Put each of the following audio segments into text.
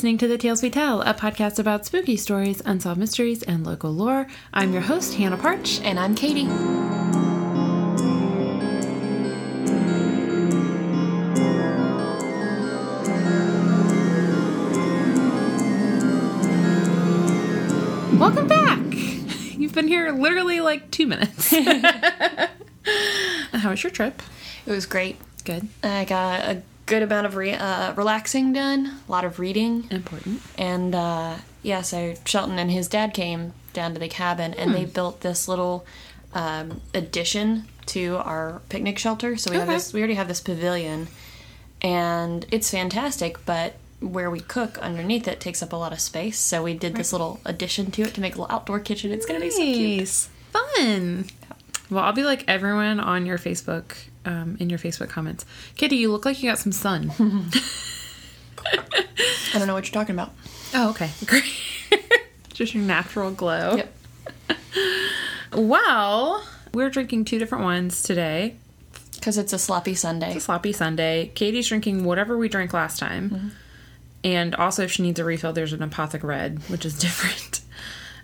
listening to The Tales We Tell, a podcast about spooky stories, unsolved mysteries, and local lore. I'm your host, Hannah Parch. And I'm Katie. Welcome back. You've been here literally like two minutes. How was your trip? It was great. Good. I got a good amount of re- uh, relaxing done, a lot of reading, Important. and uh, yeah, so Shelton and his dad came down to the cabin and they built this little um, addition to our picnic shelter. So we have this, we already have this pavilion, and it's fantastic, but where we cook underneath it takes up a lot of space. So we did this little addition to it to make a little outdoor kitchen. It's gonna be so cute. Nice. Fun. Well, I'll be like everyone on your Facebook, um, in your Facebook comments. Kitty, you look like you got some sun. I don't know what you're talking about. oh, okay. Great. Just your natural glow. Yep. Well, we're drinking two different ones today. Because it's a sloppy Sunday. It's a sloppy Sunday. Katie's drinking whatever we drank last time. And also, if she needs a refill, there's an Apothic Red, which is different.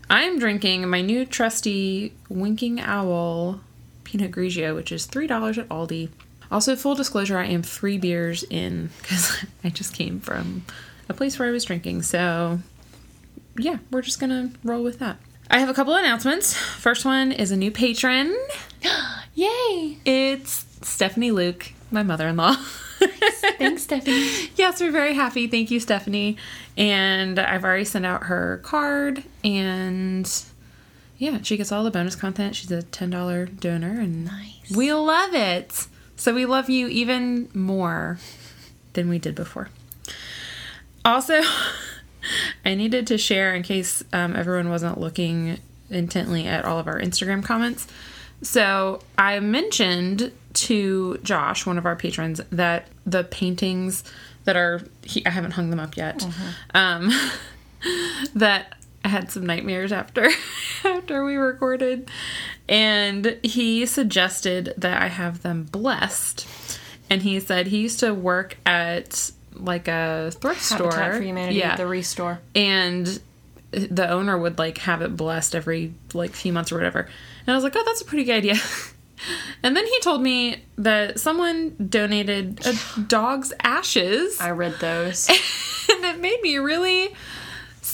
I'm drinking my new trusty Winking Owl Pinot Grigio, which is $3 at Aldi. Also, full disclosure, I am three beers in because I just came from a place where I was drinking. So, yeah, we're just going to roll with that. I have a couple announcements. First one is a new patron. Yay! It's Stephanie Luke, my mother in law. Thanks, Stephanie. yes, we're very happy. Thank you, Stephanie. And I've already sent out her card, and yeah, she gets all the bonus content. She's a $10 donor, and Nice. we love it. So we love you even more than we did before. Also, I needed to share in case um, everyone wasn't looking intently at all of our Instagram comments. So I mentioned to Josh, one of our patrons, that the paintings that are he, I haven't hung them up yet. Um, that I had some nightmares after after we recorded, and he suggested that I have them blessed. And he said he used to work at like a thrift store. Habitat for Humanity, yeah, the restore. and the owner would like have it blessed every like few months or whatever. And I was like, oh, that's a pretty good idea. and then he told me that someone donated a dog's ashes, I read those. and it made me really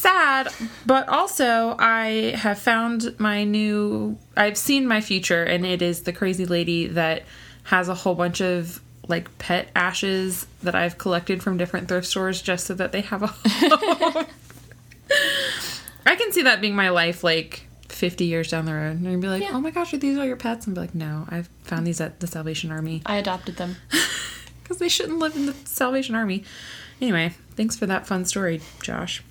sad. But also, I have found my new. I've seen my future, and it is the crazy lady that has a whole bunch of like pet ashes that I've collected from different thrift stores just so that they have a home. I can see that being my life like 50 years down the road. And I'd be like, Yeah. oh my gosh, are these all your pets? And be like, no, I found these at the Salvation Army I adopted them. because they shouldn't live in the Salvation Army. Anyway, thanks for that fun story, Josh.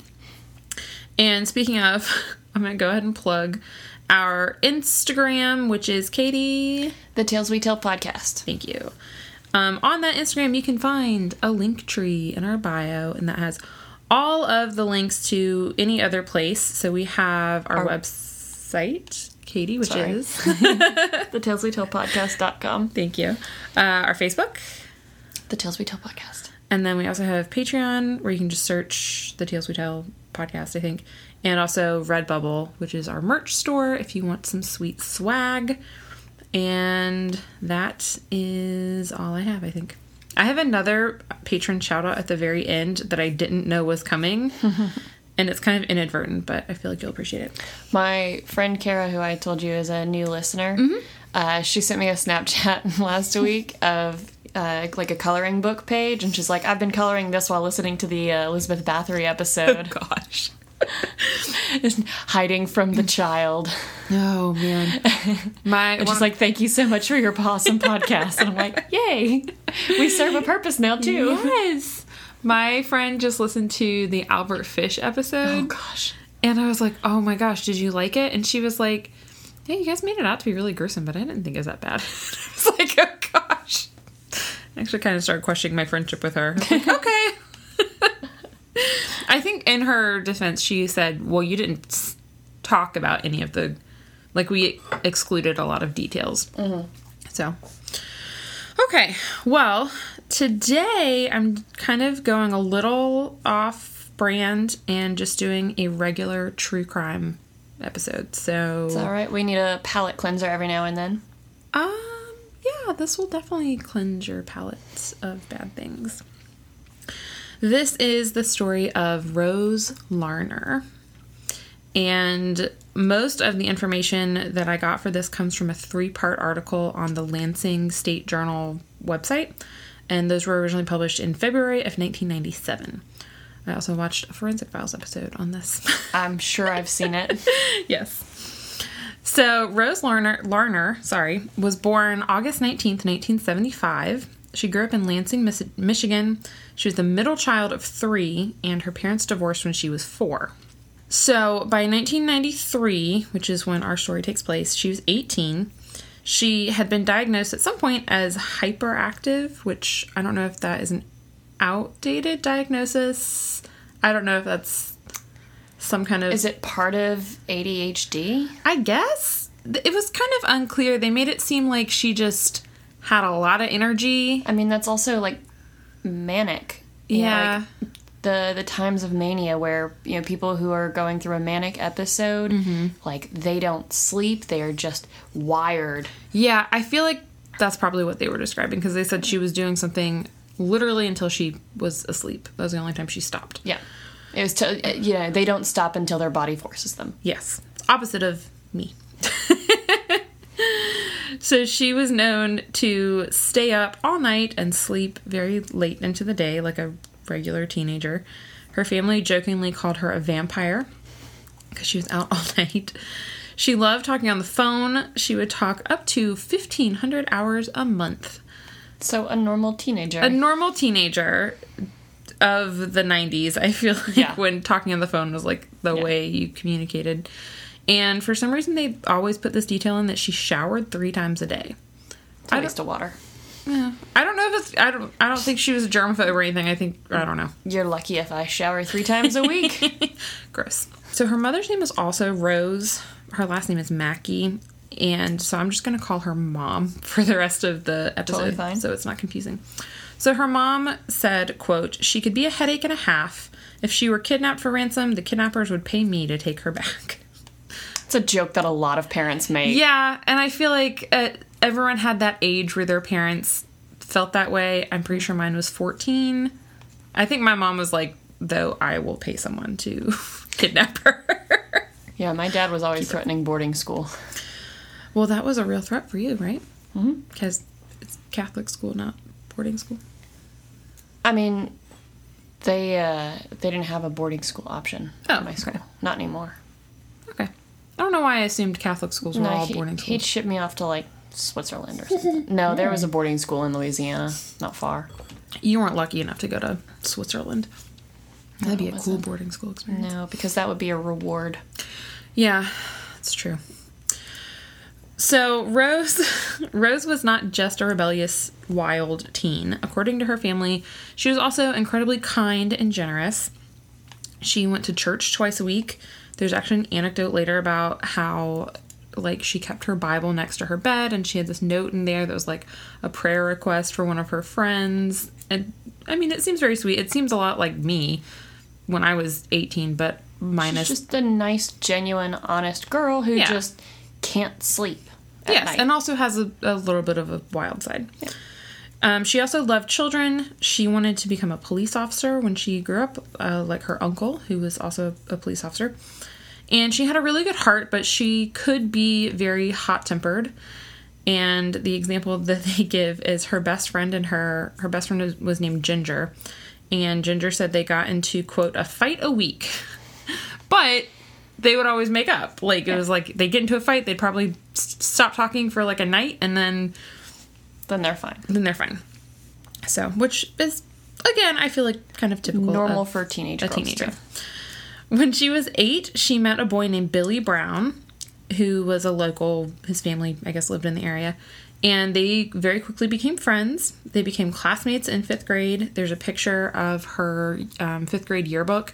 And speaking of, I'm going to go ahead and plug our Instagram, which is Katie. The Tales We Tell podcast. Thank you. Um, on that Instagram, you can find a link tree in our bio, and that has all of the links to any other place. So we have our, Our- website, Katie, which Sorry. is The Tales We Tell podcast.com. thank you. Uh, our Facebook, The Tales We Tell podcast. and then we also have Patreon, where you can just search the Tales We Tell podcast, I think, and also Redbubble, which is our merch store if you want some sweet swag. And that is all I have, I think. I have another patron shout out at the very end that I didn't know was coming. and it's kind of inadvertent, but I feel like you'll appreciate it. My friend Kara, who I told you is a new listener, uh, she sent me a Snapchat last week of uh, like a coloring book page, and she's like, "I've been coloring this while listening to the uh, Elizabeth Bathory episode, Oh, Gosh. hiding from the child." Oh, man. My And she's like, "Thank you so much for your awesome podcast," and I'm like, "Yay, we serve a purpose now too." Yes. My friend just listened to the Albert Fish episode. Oh gosh. And I was like, oh my gosh, did you like it? And she was like, yeah, you guys made it out to be really gruesome, but I didn't think it was that bad. it's like, oh gosh. I actually kind of started questioning my friendship with her. Like, okay. I think in her defense, she said, well, you didn't talk about any of the, like, we excluded a lot of details. So, okay. Well, today I'm kind of going a little off brand and just doing a regular true crime episode. So, It's all right. We need a palate cleanser every now and then. um, yeah, this will definitely cleanse your palates of bad things. This is the story of Rose Larner. And most of the information that I got for this comes from a three part article on the Lansing State Journal website. And those were originally published in February of 1997. I also watched a Forensic Files episode on this. I'm sure I've seen it. yes. So Rose Larner, Larner, sorry, was born August 19th, 1975. She grew up in Lansing, Michigan. She was the middle child of three, and her parents divorced when she was four. So by 1993, which is when our story takes place, she was 18. She had been diagnosed at some point as hyperactive, which I don't know if that is an outdated diagnosis. I don't know if that's some kind of Is it part of ADHD? I guess it was kind of unclear. They made it seem like she just had a lot of energy. I mean, that's also like manic. You know, Yeah. like the the times of mania where you know people who are going through a manic episode, mm-hmm. like they don't sleep. They are just wired. yeah, I feel like that's probably what they were describing because they said she was doing something literally until she was asleep. That was the only time she stopped. Yeah. It was to uh, you know they don't stop until their body forces them. Yes. Opposite of me. so she was known to stay up all night and sleep very late into the day like a regular teenager. Her family jokingly called her a vampire because she was out all night. She loved talking on the phone. She would talk up to 1500 hours a month. So a normal teenager. A normal teenager of the 90s, I feel like, Yeah. when talking on the phone was like the Yeah. way you communicated. And for some reason, they always put this detail in that she showered three times a day. it's a I waste of water. Yeah. I don't know if it's, I don't, I don't think she was a germaphobe or anything. I think, I don't know. You're lucky if I shower three times a week. Gross. So her mother's name is also Rose. Her last name is Mackie. And so I'm just going to call her mom for the rest of the episode Totally fine. so it's not confusing. So her mom said, quote, she could be a headache and a half. If she were kidnapped for ransom, the kidnappers would pay me to take her back. it's a joke that a lot of parents make. Yeah, and I feel like uh, everyone had that age where their parents felt that way. I'm pretty sure mine was 14. I think my mom was like, though I will pay someone to kidnap her. Yeah, my dad was always threatening boarding school. Well, that was a real threat for you, right? Mm-hmm. Because it's Catholic school, not boarding school. I mean, they uh, they didn't have a boarding school option Oh, at my school. Not anymore. Okay. I don't know why I assumed Catholic schools were No, all he, boarding schools. he'd ship me off to like Switzerland or something. no, there was a boarding school in Louisiana, not far. You weren't lucky enough to go to Switzerland. That'd be a cool boarding school experience. No, because that would be a reward. Yeah, it's true. So Rose Rose was not just a rebellious wild teen. According to her family, she was also incredibly kind and generous. She went to church twice a week. There's actually an anecdote later about how like she kept her Bible next to her bed and she had this note in there that was like a prayer request for one of her friends. And I mean, it seems very sweet. It seems a lot like me when I was 18, but minus She's just a nice, genuine, honest girl who Yeah. just can't sleep. Yes, night. and also has a, a little bit of a wild side. Um, she also loved children. She wanted to become a police officer when she grew up, uh, like her uncle, who was also a police officer. And she had a really good heart, but she could be very hot tempered. And the example that they give is her best friend and her her best friend was named Ginger, and Ginger said they got into quote a fight a week, but they would always make up. Like it was like they get into a fight, they'd probably stop talking for like a night, and then then they're fine. then they're fine. So, which is again, I feel like kind of typical. Normal for teenage a teenager. too. When she was eight, she met a boy named Billy Brown, who was a local. His family, I guess, lived in the area, and they very quickly became friends. They became classmates in fifth grade. There's a picture of her um, fifth grade yearbook,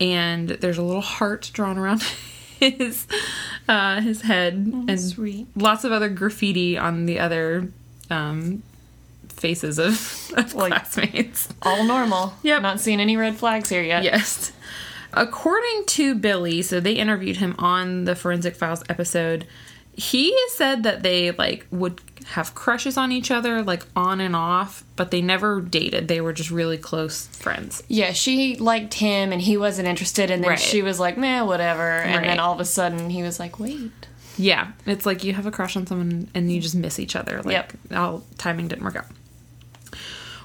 and there's a little heart drawn around his uh, his head, and sweet. lots of other graffiti on the other um, faces of, of Like- classmates. All normal. Yep. Not seeing any red flags here yet. Yes. According to Billy, so they interviewed him on the Forensic Files episode. He said that they like would have crushes on each other, like on and off, but they never dated. They were just really close friends. Yeah, she liked him and he wasn't interested, and then Right. she was like, meh, whatever. And Right. then all of a sudden he was like, wait. Yeah, it's like you have a crush on someone and you just miss each other. Like, Yep. all timing didn't work out.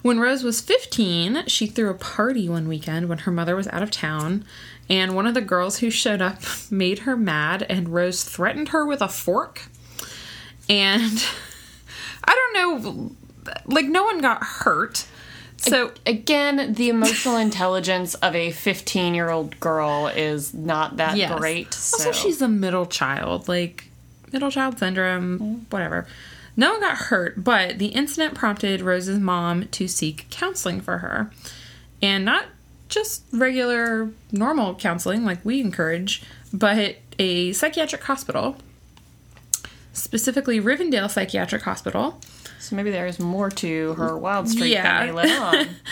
When Rose was 15, she threw a party one weekend when her mother was out of town, and one of the girls who showed up made her mad, and Rose threatened her with a fork. And I don't know, like, no one got hurt. So, Again, the emotional intelligence of a 15 year old girl is not that Yes. great. So. Also, she's a middle child, like middle child syndrome, whatever. No one got hurt, but the incident prompted Rose's mom to seek counseling for her. And not just regular, normal counseling like we encourage, but a psychiatric hospital, specifically Rivendell Psychiatric Hospital. So maybe there's more to her wild streak Yeah. than they let on.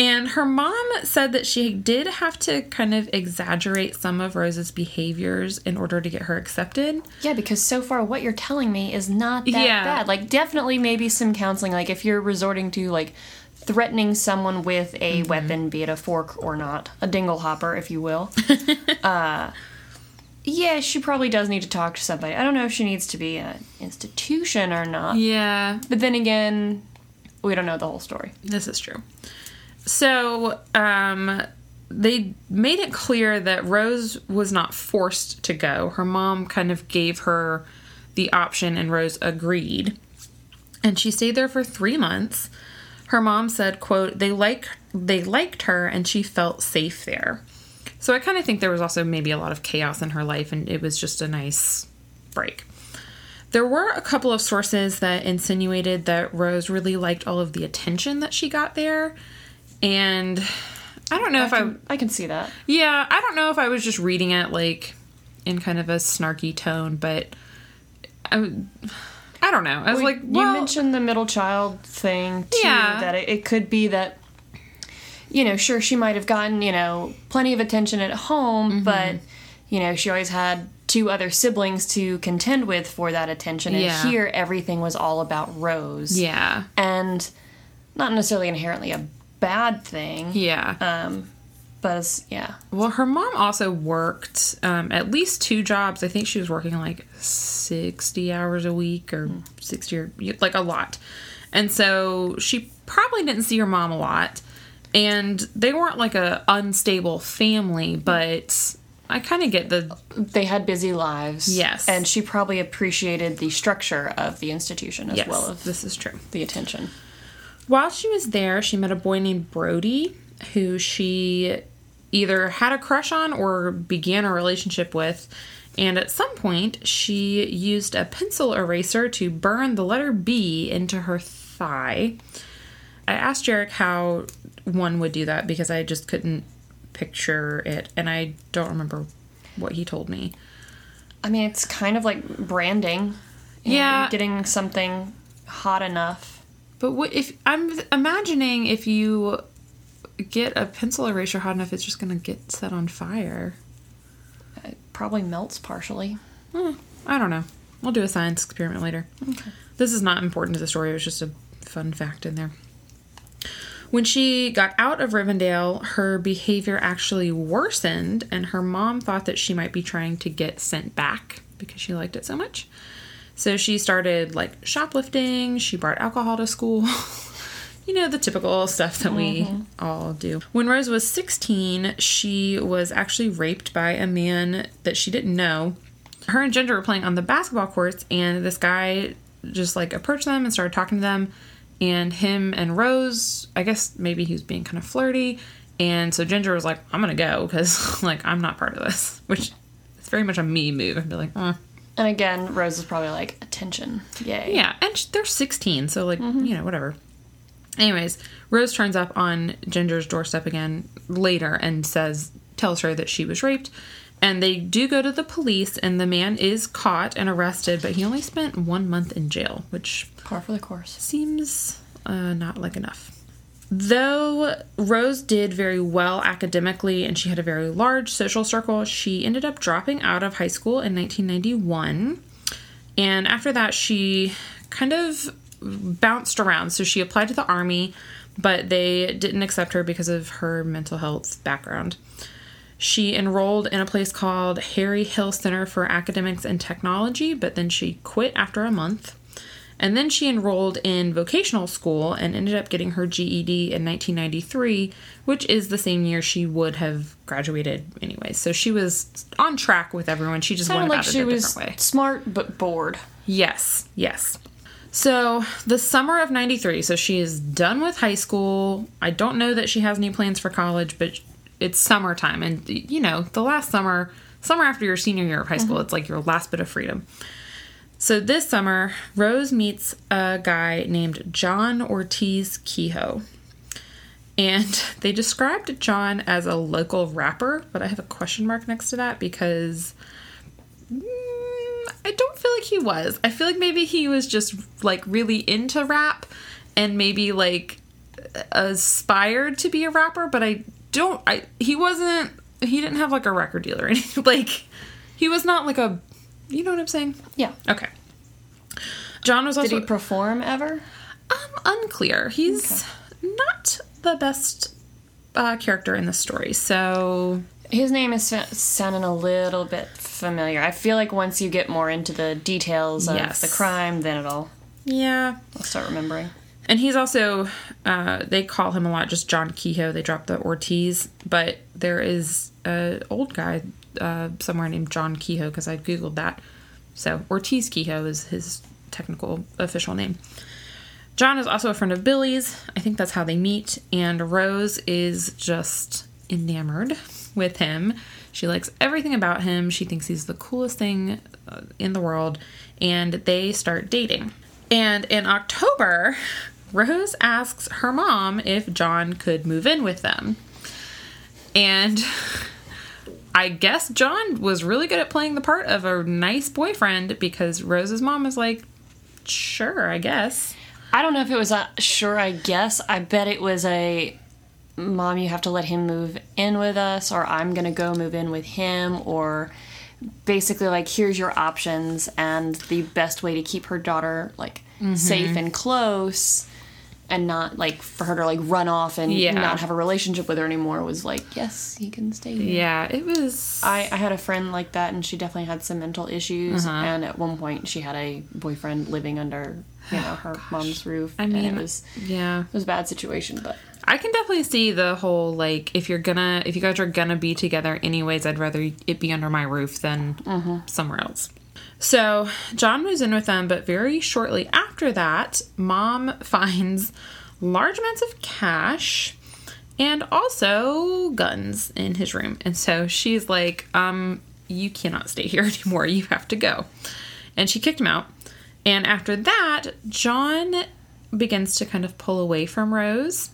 And her mom said that she did have to kind of exaggerate some of Rose's behaviors in order to get her accepted. yeah, because so far what you're telling me is not that Yeah. bad. Like, definitely maybe some counseling. Like, if you're resorting to, like, threatening someone with a Mm-hmm. weapon, be it a fork or not, a dingle hopper, if you will. uh, yeah, she probably does need to talk to somebody. I don't know if she needs to be an institution or not. Yeah, But then again, we don't know the whole story. this is true. So, um, they made it clear that Rose was not forced to go. Her mom kind of gave her the option, and Rose agreed. And she stayed there for three months. Her mom said, "quote They like they liked her, and she felt safe there." So I kind of think there was also maybe a lot of chaos in her life, and it was just a nice break. There were a couple of sources that insinuated that Rose really liked all of the attention that she got there. And I don't know if I, can, I can see that. yeah, I don't know if I was just reading it like in kind of a snarky tone, but I, I don't know. I was like, you mentioned the middle child thing too. Yeah. That it, it could be that, you know, sure she might have gotten you know plenty of attention at home, Mm-hmm. but you know she always had two other siblings to contend with for that attention, and Yeah. here everything was all about Rose. yeah, and not necessarily inherently a bad thing. yeah. Um, but yeah, Well, her mom also worked um, at least two jobs. I think she was working like 60 hours a week or 60 or like a lot. And so she probably didn't see her mom a lot. And they weren't like a unstable family, but I kind of get the they had busy lives. Yes. and she probably appreciated the structure of the institution as yes, well as this is true. the attention. While she was there, she met a boy named Brody who she either had a crush on or began a relationship with. And at some point, she used a pencil eraser to burn the letter B into her thigh. I asked Jarek how one would do that because I just couldn't picture it, and I don't remember what he told me. I mean, it's kind of like branding. you know, Yeah. getting something hot enough. But what if I'm imagining if you get a pencil eraser hot enough, it's just gonna get set on fire. It probably melts partially. Hmm, I don't know. We'll do a science experiment later. Okay. This is not important to the story. It was just a fun fact in there. When she got out of Rivendell, her behavior actually worsened, and her mom thought that she might be trying to get sent back because she liked it so much. So she started like shoplifting, she brought alcohol to school. you know, the typical stuff that we mm-hmm. all do. When Rose was 16, she was actually raped by a man that she didn't know. Her and Ginger were playing on the basketball courts, and this guy just like approached them and started talking to them. And him and Rose, I guess maybe he was being kind of flirty. And so Ginger was like, I'm gonna go because like I'm not part of this, which is very much a me move. I'd be like, uh. And again, Rose is probably like, attention. Yay. Yeah, and they're 16, so like, you know, whatever. Anyways, Rose turns up on Ginger's doorstep again later and says, tells her that she was raped. And they do go to the police, and the man is caught and arrested, but he only spent one month in jail, which Par for the course. seems uh, not like enough. Though Rose did very well academically and she had a very large social circle, she ended up dropping out of high school in 1991. And after that, she kind of bounced around. So she applied to the army, but they didn't accept her because of her mental health background. She enrolled in a place called Harry Hill Center for Academics and Technology, but then she quit after a month. And then she enrolled in vocational school and ended up getting her GED in 1993, which is the same year she would have graduated anyway. So she was on track with everyone. She just Sounded went like about she a was different way. smart but bored. Yes, yes. So the summer of 93, so she is done with high school. I don't know that she has any plans for college, but it's summertime. And, you know, the last summer, summer after your senior year of high school, it's like your last bit of freedom. So this summer, Rose meets a guy named John Ortiz Kehoe. And they described John as a local rapper, but I have a question mark next to that because mm, I don't feel like he was. I feel like maybe he was just like really into rap and maybe like aspired to be a rapper, but I don't I he wasn't he didn't have like a record deal or anything. Like he was not like a you know what I'm saying? Yeah. Okay. John was Did he perform ever? um unclear. He's not the best uh, character in the story. So His name is sounding a little bit familiar. I feel like once you get more into the details of Yes. the crime, then it'll yeah, I'll start remembering. And he's also, uh, they call him a lot just John Kehoe. They dropped the Ortiz, but there is a old guy uh, somewhere named John Kehoe because I googled that. So Ortiz Kehoe is his technical official name. John is also a friend of Billy's. I think that's how they meet. And Rose is just enamored with him. She likes everything about him. She thinks he's the coolest thing uh, in the world. And they start dating. And in October, Rose asks her mom if John could move in with them. And I guess John was really good at playing the part of a nice boyfriend because Rose's mom is like, sure, I guess. I don't know if it was a sure, I guess. I bet it was a mom, you have to let him move in with us, or I'm gonna go move in with him, or basically like here's your options and the best way to keep her daughter like Mm-hmm. safe and close and not like for her to like run off and Yeah. not have a relationship with her anymore was like yes he can stay here Yeah, it was. I, I had a friend like that and she definitely had some mental issues Uh-huh. and at one point she had a boyfriend living under you know her mom's roof I and mean, it was yeah. it was a bad situation but I can definitely see the whole like if you're gonna if you guys are gonna be together anyways, I'd rather it be under my roof than somewhere else. So John moves in with them, but very shortly after that, mom finds large amounts of cash and also guns in his room. And so she's like, um, you cannot stay here anymore. You have to go. And she kicked him out. And after that, John begins to kind of pull away from Rose.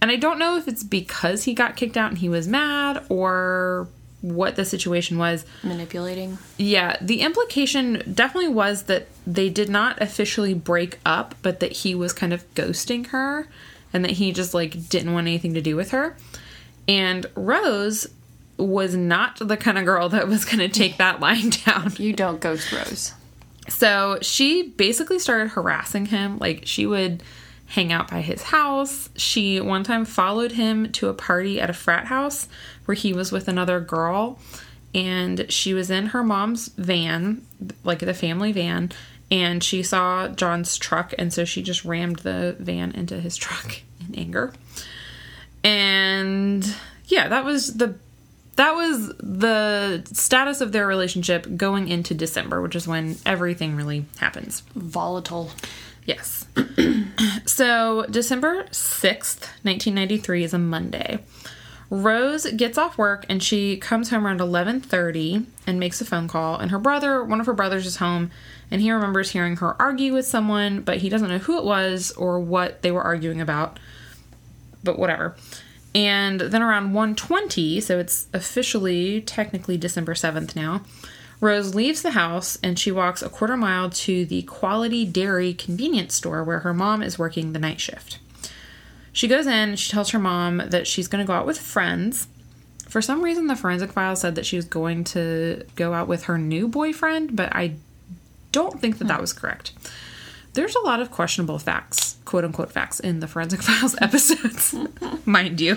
And I don't know if it's because he got kicked out and he was mad or what the situation was. manipulating Yeah, the implication definitely was that they did not officially break up, but that he was kind of ghosting her and that he just like didn't want anything to do with her. And Rose was not the kind of girl that was going to take that lying down. you don't ghost rose So she basically started harassing him. Like she would hang out by his house. She one time followed him to a party at a frat house where he was with another girl. And she was in her mom's van, like the family van, and she saw John's truck. And so she just rammed the van into his truck in anger. And yeah, that was the that was the status of their relationship going into December, which is when everything really happens. volatile Yes. so, December 6th, 1993 is a Monday. Rose gets off work and she comes home around 11:30 and makes a phone call and her brother, one of her brothers is home and he remembers hearing her argue with someone, but he doesn't know who it was or what they were arguing about. But whatever. And then around 1:20, so it's officially technically December 7th now, Rose leaves the house and she walks a quarter mile to the Quality Dairy convenience store where her mom is working the night shift. She goes in, she tells her mom that she's going to go out with friends. For some reason, the forensic file said that she was going to go out with her new boyfriend, but I don't think that that hmm. was correct. There's a lot of questionable facts, quote unquote facts, in the forensic files episodes, mind you.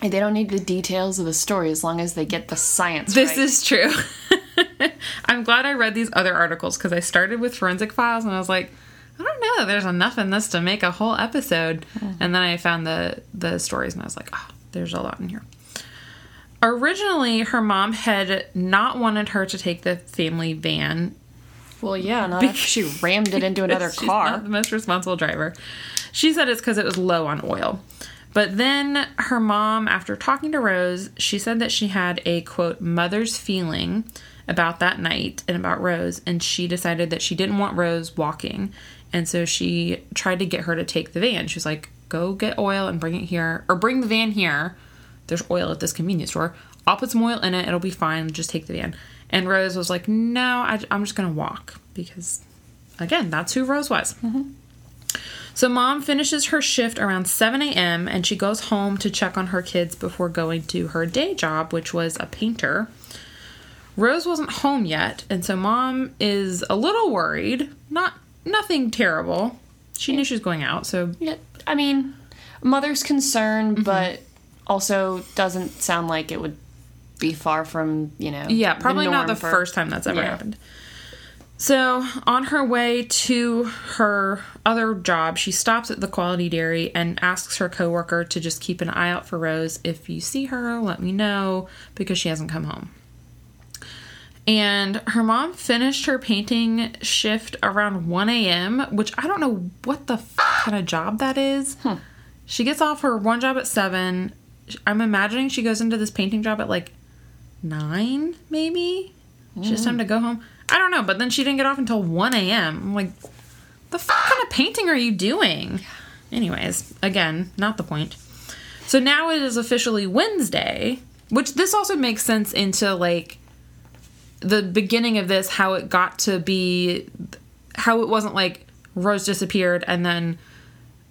They don't need the details of the story as long as they get the science This right. is true. I'm glad I read these other articles because I started with forensic files and I was like, I don't know, there's enough in this to make a whole episode. Mm-hmm. And then I found the the stories and I was like, oh, there's a lot in here. Originally, her mom had not wanted her to take the family van well, yeah, not after she rammed it into another She's car. not the most responsible driver. She said it's because it was low on oil. But then her mom, after talking to Rose, she said that she had a quote mother's feeling about that night and about Rose, and she decided that she didn't want Rose walking, and so she tried to get her to take the van. She was like, "Go get oil and bring it here, or bring the van here. There's oil at this convenience store. I'll put some oil in it. It'll be fine. Just take the van." And Rose was like, "No, I, I'm just gonna walk because, again, that's who Rose was." Mm-hmm. So mom finishes her shift around 7 a.m. and she goes home to check on her kids before going to her day job, which was a painter. Rose wasn't home yet, and so mom is a little worried. Not nothing terrible. She knew she was going out, so Yeah, I mean, mother's concern, Mm-hmm. but also doesn't sound like it would be far from you know. yeah, probably not the for- first time that's ever Yeah. happened. So, on her way to her other job, she stops at the Quality Dairy and asks her coworker to just keep an eye out for Rose. If you see her, let me know because she hasn't come home. And her mom finished her painting shift around 1 a.m., which I don't know what the f- kind of job that is. She gets off her one job at 7. I'm imagining she goes into this painting job at like 9, maybe? She has mm. time to go home. I don't know, but then she didn't get off until 1 a.m. I'm like, the fuck kind of painting are you doing? Anyways, again, not the point. So now it is officially Wednesday, which this also makes sense into like the beginning of this, how it got to be, how it wasn't like Rose disappeared and then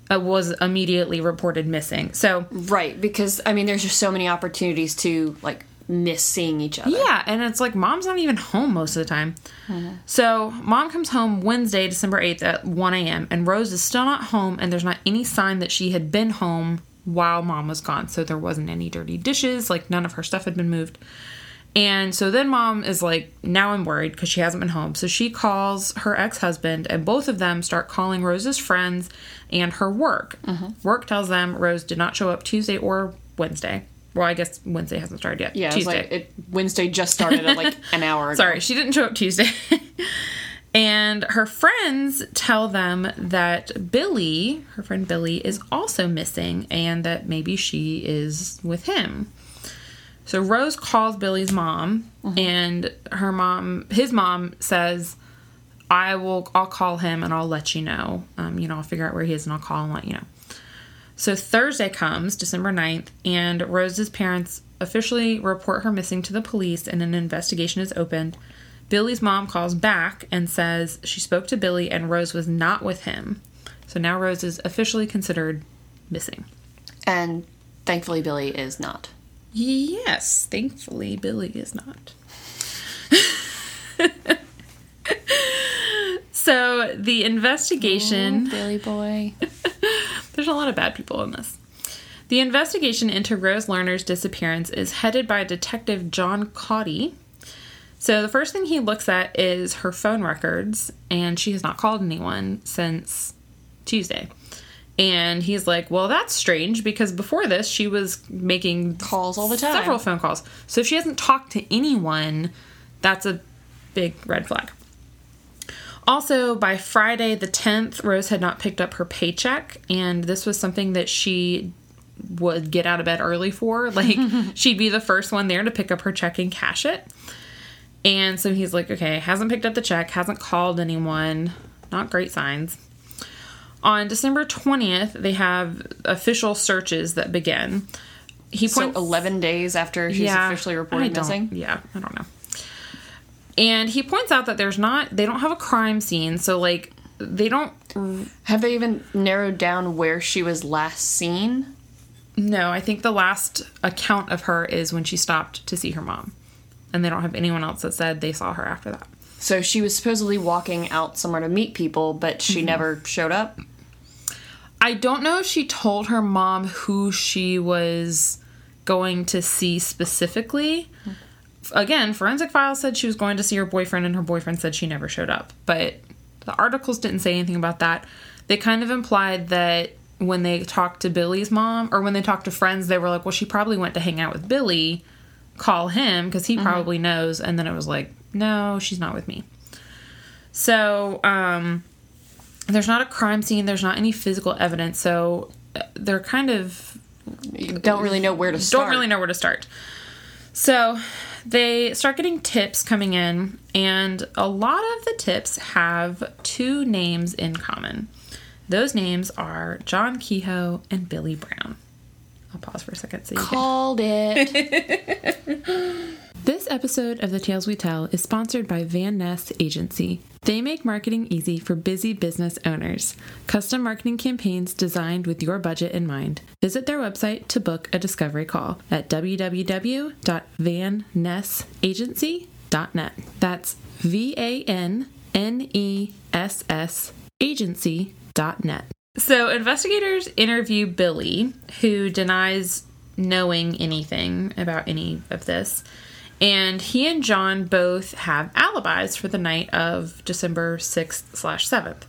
it was immediately reported missing. So Right, because I mean, there's just so many opportunities to like miss seeing each other. Yeah, and it's like mom's not even home most of the time. Mm-hmm. So mom comes home Wednesday, December 8th at 1 a.m., and Rose is still not home, and there's not any sign that she had been home while mom was gone. So there wasn't any dirty dishes, like none of her stuff had been moved. And so then mom is like, now I'm worried because she hasn't been home. So she calls her ex husband, and both of them start calling Rose's friends and her work. Mm-hmm. Work tells them Rose did not show up Tuesday or Wednesday. Well, I guess Wednesday hasn't started yet. Yeah, Tuesday. like it, Wednesday just started at like an hour ago. Sorry, she didn't show up Tuesday. and her friends tell them that Billy, her friend Billy, is also missing and that maybe she is with him. So Rose calls Billy's mom and her mom, his mom says, I will, I'll call him and I'll let you know. Um, you know, I'll figure out where he is and I'll call and let you know. So Thursday comes, December 9th, and Rose's parents officially report her missing to the police and an investigation is opened. Billy's mom calls back and says she spoke to Billy and Rose was not with him. So now Rose is officially considered missing. And thankfully, Billy is not. Yes, thankfully Billy is not. so the investigation. Oh, Billy boy. There's a lot of bad people in this. The investigation into Rose Lerner's disappearance is headed by Detective John Caudy. So the first thing he looks at is her phone records, and she has not called anyone since Tuesday. And he's like, Well, that's strange because before this, she was making Calls all the time. Several phone calls. So if she hasn't talked to anyone, that's a big red flag. Also, by Friday the 10th, Rose had not picked up her paycheck, and this was something that she would get out of bed early for. Like, she'd be the first one there to pick up her check and cash it. And so he's like, okay, hasn't picked up the check, hasn't called anyone. Not great signs. On December 20th, they have official searches that begin. He So 11 days after she's officially reported missing. Yeah, I don't know. And he points out that there's not, they don't have a crime scene. So, like, they don't, Have they even narrowed down where she was last seen? no, I think the last account of her is when she stopped to see her mom. And they don't have anyone else that said they saw her after that. So she was supposedly walking out somewhere to meet people, but she mm-hmm. never showed up. I don't know if she told her mom who she was going to see specifically. Hmm. Again, Forensic Files said she was going to see her boyfriend, and her boyfriend said she never showed up. But the articles didn't say anything about that. They kind of implied that when they talked to Billy's mom, or when they talked to friends, they were like, well, she probably went to hang out with Billy. Call him because he probably knows. And then it was like, no, she's not with me. So, um, there's not a crime scene, there's not any physical evidence. So, uh, they're kind of You don't really know where to start. don't really know where to start. So they start getting tips coming in, and a lot of the tips have two names in common. Those names are John Kehoe and Billy Brown. I'll pause for a second so you can. Called it. This episode of The Tales We Tell is sponsored by Van Ness Agency. They make marketing easy for busy business owners. Custom marketing campaigns designed with your budget in mind. Visit their website to book a discovery call at www.vannessagency.net. That's V A N N E S S agency.net. So, investigators interview Billy, who denies knowing anything about any of this. And he and John both have alibis for the night of December 6th slash 7th.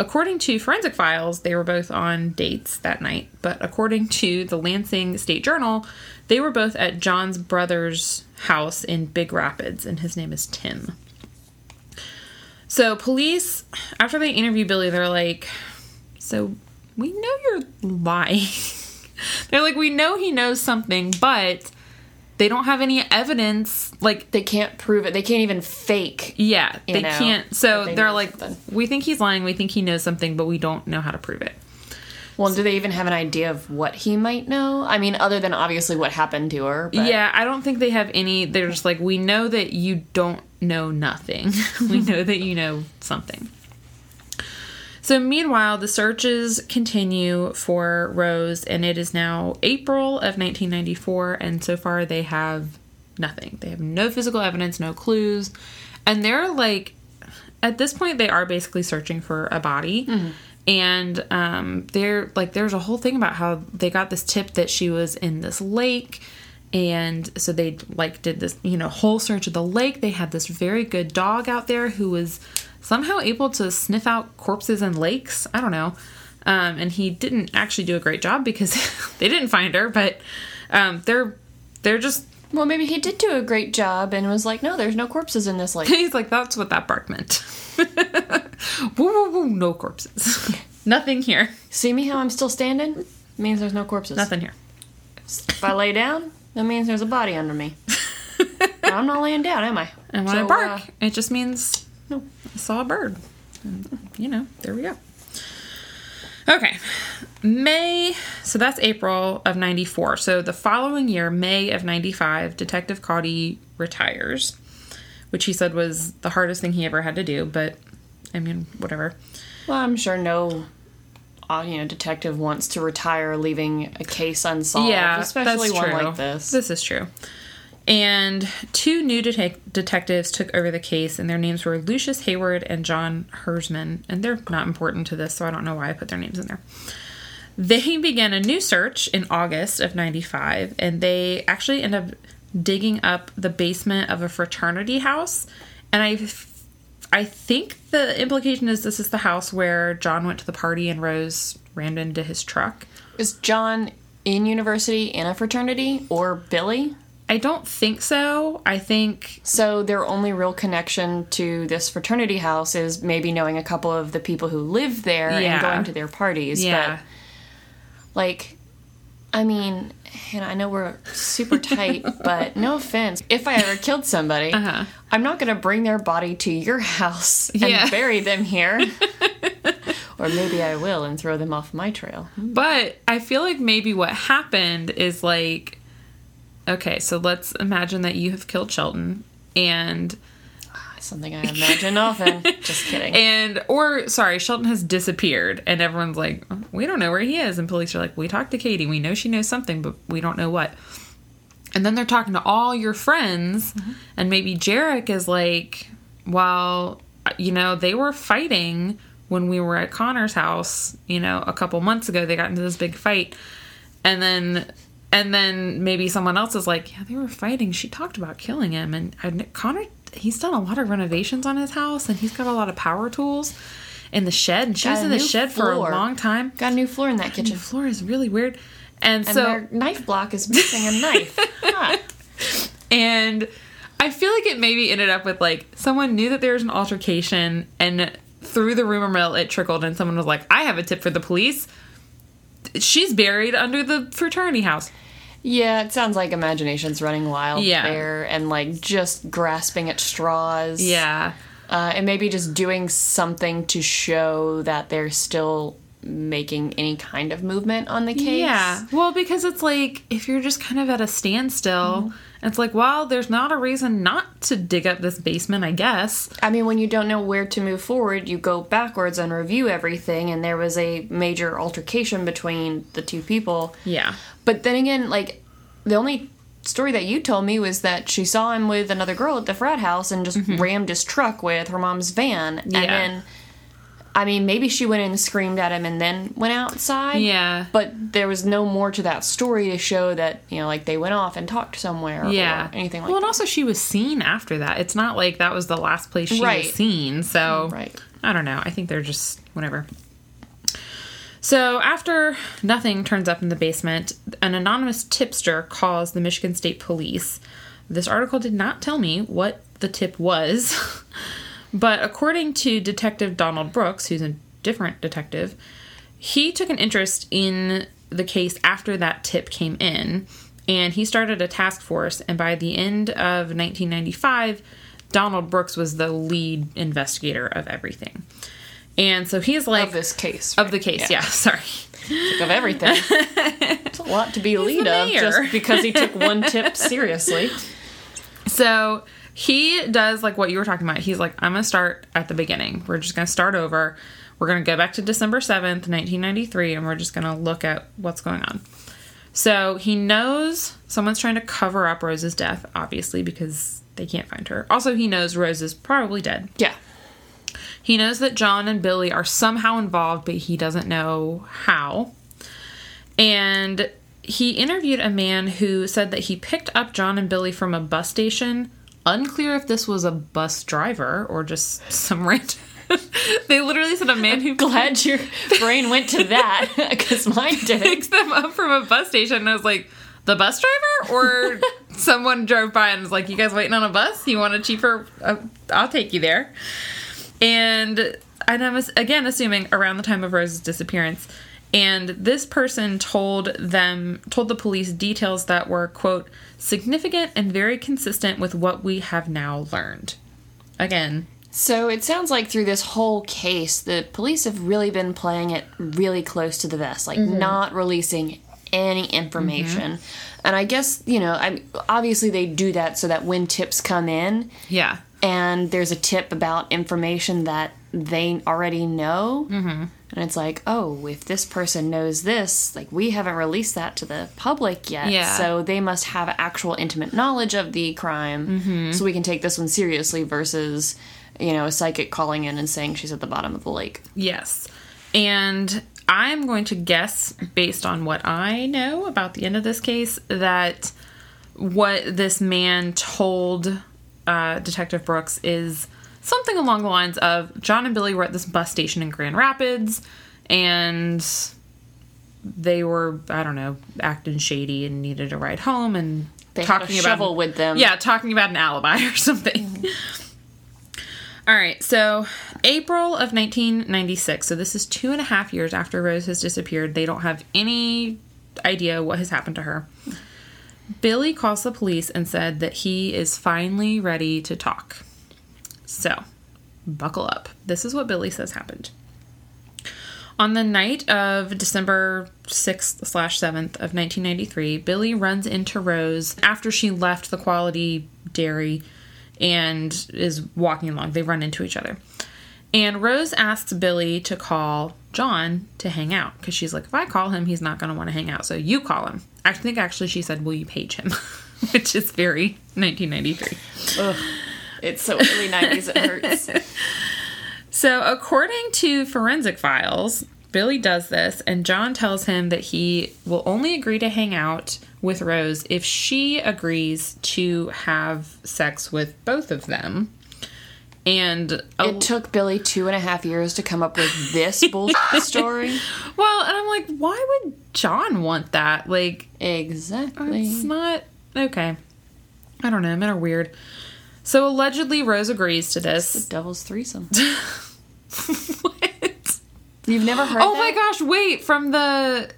According to forensic files, they were both on dates that night, but according to the Lansing State Journal, they were both at John's brother's house in Big Rapids, and his name is Tim. So, police, after they interview Billy, they're like, So, we know you're lying. they're like, We know he knows something, but they don't have any evidence. Like, they can't prove it. They can't even fake. yeah, they know, can't. So, they they are like, something. We think he's lying. We think he knows something, but we don't know how to prove it. Well, do they even have an idea of what he might know? I mean, other than obviously what happened to her. But Yeah, I don't think they have any. They're just like, we know that you don't know nothing. we know that you know something. So, meanwhile, the searches continue for Rose, and it is now April of 1994, and so far they have nothing. They have no physical evidence, no clues, and they're like, at this point, they are basically searching for a body. And um, they're like, there's a whole thing about how they got this tip that she was in this lake, and so they like did this, you know, whole search of the lake. They had this very good dog out there who was somehow able to sniff out corpses in lakes. I don't know. Um, and he didn't actually do a great job because they didn't find her, but um, they're they're just well, maybe he did do a great job and was like, no, there's no corpses in this lake. He's like, that's what that bark meant. woo, woo, woo, no corpses. Nothing here. See me how I'm still standing? means there's no corpses. Nothing here. If I lay down, that means there's a body under me. I'm not laying down, am I? And when So, I bark, uh, it just means no. I saw a bird. And, you know, there we go. Okay. May, so that's April of 94. So the following year, May of 95, Detective Caudy retires, which he said was the hardest thing he ever had to do, but I mean, whatever. Well, I'm sure no, uh, you know, detective wants to retire, leaving a case unsolved. yeah, especially one true. like this. This is true. And two new detec- detectives took over the case, and their names were Lucius Hayward and John Hersman. And they're not important to this, so I don't know why I put their names in there. They began a new search in August of 95, and they actually end up digging up the basement of a fraternity house. And I, I think the implication is this is the house where John went to the party and Rose ran into his truck. Is John in university in a fraternity or Billy? I don't think so. I think So their only real connection to this fraternity house is maybe knowing a couple of the people who live there Yeah. and going to their parties. yeah. But like, I mean, and I know we're super tight, but no offense. If I ever killed somebody, Uh-huh. I'm not going to bring their body to your house and Yeah. bury them here. or maybe I will and throw them off my trail. But I feel like maybe what happened is like, okay, so let's imagine that you have killed Shelton and ah, Something I imagine often. Just kidding. And or sorry, Shelton has disappeared, and everyone's like, we don't know where he is, and police are like, we talked to Katie, we know she knows something, but we don't know what. And then they're talking to all your friends, mm-hmm. and maybe Jarek is like, well, you know, they were fighting when we were at Connor's house, you know, a couple months ago. They got into this big fight, and then. And then maybe someone else is like, yeah, they were fighting. She talked about killing him, and Connor he's done a lot of renovations on his house and he's got a lot of power tools in the shed and she was in the shed for a long time Got a new floor in that kitchen. the floor is really weird and, And so their knife block is missing a knife. Huh. and i feel like it maybe ended up with like someone knew that there was an altercation and through the rumor mill it trickled and someone was like i have a tip for the police she's buried under the fraternity house Yeah, it sounds like imagination's running wild Yeah. there and like just grasping at straws. yeah Uh, and maybe just doing something to show that they're still making any kind of movement on the case. Yeah. Well, because it's like if you're just kind of at a standstill, it's like, well, there's not a reason not to dig up this basement, I guess. I mean, when you don't know where to move forward, you go backwards and review everything, and there was a major altercation between the two people. Yeah. But then again, like, the only story that you told me was that she saw him with another girl at the frat house and just rammed his truck with her mom's van. Mm-hmm. Yeah. And then, I mean, maybe she went in and screamed at him and then went outside. Yeah. But there was no more to that story to show that, you know, like they went off and talked somewhere Yeah. or anything like that. well, and that. also she was seen after that. It's not like that was the last place she Right. was seen. So Right. I don't know. I think they're just whatever. So after nothing turns up in the basement, an anonymous tipster calls the Michigan State Police. This article did not tell me what the tip was, but according to Detective Donald Brooks, who's a different detective, he took an interest in the case after that tip came in, and he started a task force. And by the end of 1995, Donald Brooks was the lead investigator of everything. And so he's like Of this case. of the case, yeah. sorry. Of everything. it's a lot to be a lead of just because he took one tip seriously. So he does like what you were talking about. He's like, I'm gonna start at the beginning. We're just gonna start over. We're gonna go back to December 7th, 1993, and we're just gonna look at what's going on. So he knows someone's trying to cover up Rose's death, obviously, because they can't find her. Also, he knows Rose is probably dead. Yeah. He knows that John and Billy are somehow involved, but he doesn't know how. And he interviewed a man who said that he picked up John and Billy from a bus station. Unclear if this was a bus driver or just some random. they literally said a man who Glad your brain went to that because mine didn't. picked them up from a bus station. And I was like, the bus driver? Or someone drove by and was like, you guys waiting on a bus? You want a cheaper? Uh, I'll take you there. And and I'm again assuming around the time of Rose's disappearance. And this person told them told the police details that were quote significant and very consistent with what we have now learned. Again, So it sounds like through this whole case, the police have really been playing it really close to the vest, like mm-hmm. not releasing any information. Mm-hmm. And I guess you know, I obviously they do that so that when tips come in yeah, and there's a tip about information that they already know, mm-hmm. and it's like, oh, if this person knows this, like we haven't released that to the public yet, Yeah. so they must have actual intimate knowledge of the crime, so we can take this one seriously versus. You know, a psychic calling in and saying she's at the bottom of the lake. Yes. And I'm going to guess, based on what I know about the end of this case, that what this man told uh, Detective Brooks is something along the lines of John and Billy were at this bus station in Grand Rapids and they were, I don't know, acting shady and needed a ride home and They had a shovel with them. Yeah, talking about an alibi or something. All right, so April of 1996. So this is two and a half years after Rose has disappeared. They don't have any idea what has happened to her. Billy calls the police and said that he is finally ready to talk. So, buckle up. This is what Billy says happened. On the night of December 6th slash 7th of 1993, Billy runs into Rose after she left the quality dairy and is walking along. They run into each other. And Rose asks Billy to call John to hang out because she's like, if I call him, he's not going to want to hang out. So you call him. I think actually she said, will you page him? Which is very 1993. Ugh. It's so early 90s, it hurts. So, according to forensic files, Billy does this, and John tells him that he will only agree to hang out with Rose if she agrees to have sex with both of them. And a- It took Billy two and a half years to come up with this bullshit story. well, and I'm like, why would John want that? Like, Exactly. it's not okay. I don't know. Men are weird. So allegedly, Rose agrees to this. The devil's threesome. what? You've never heard Oh that? my gosh! Wait, from the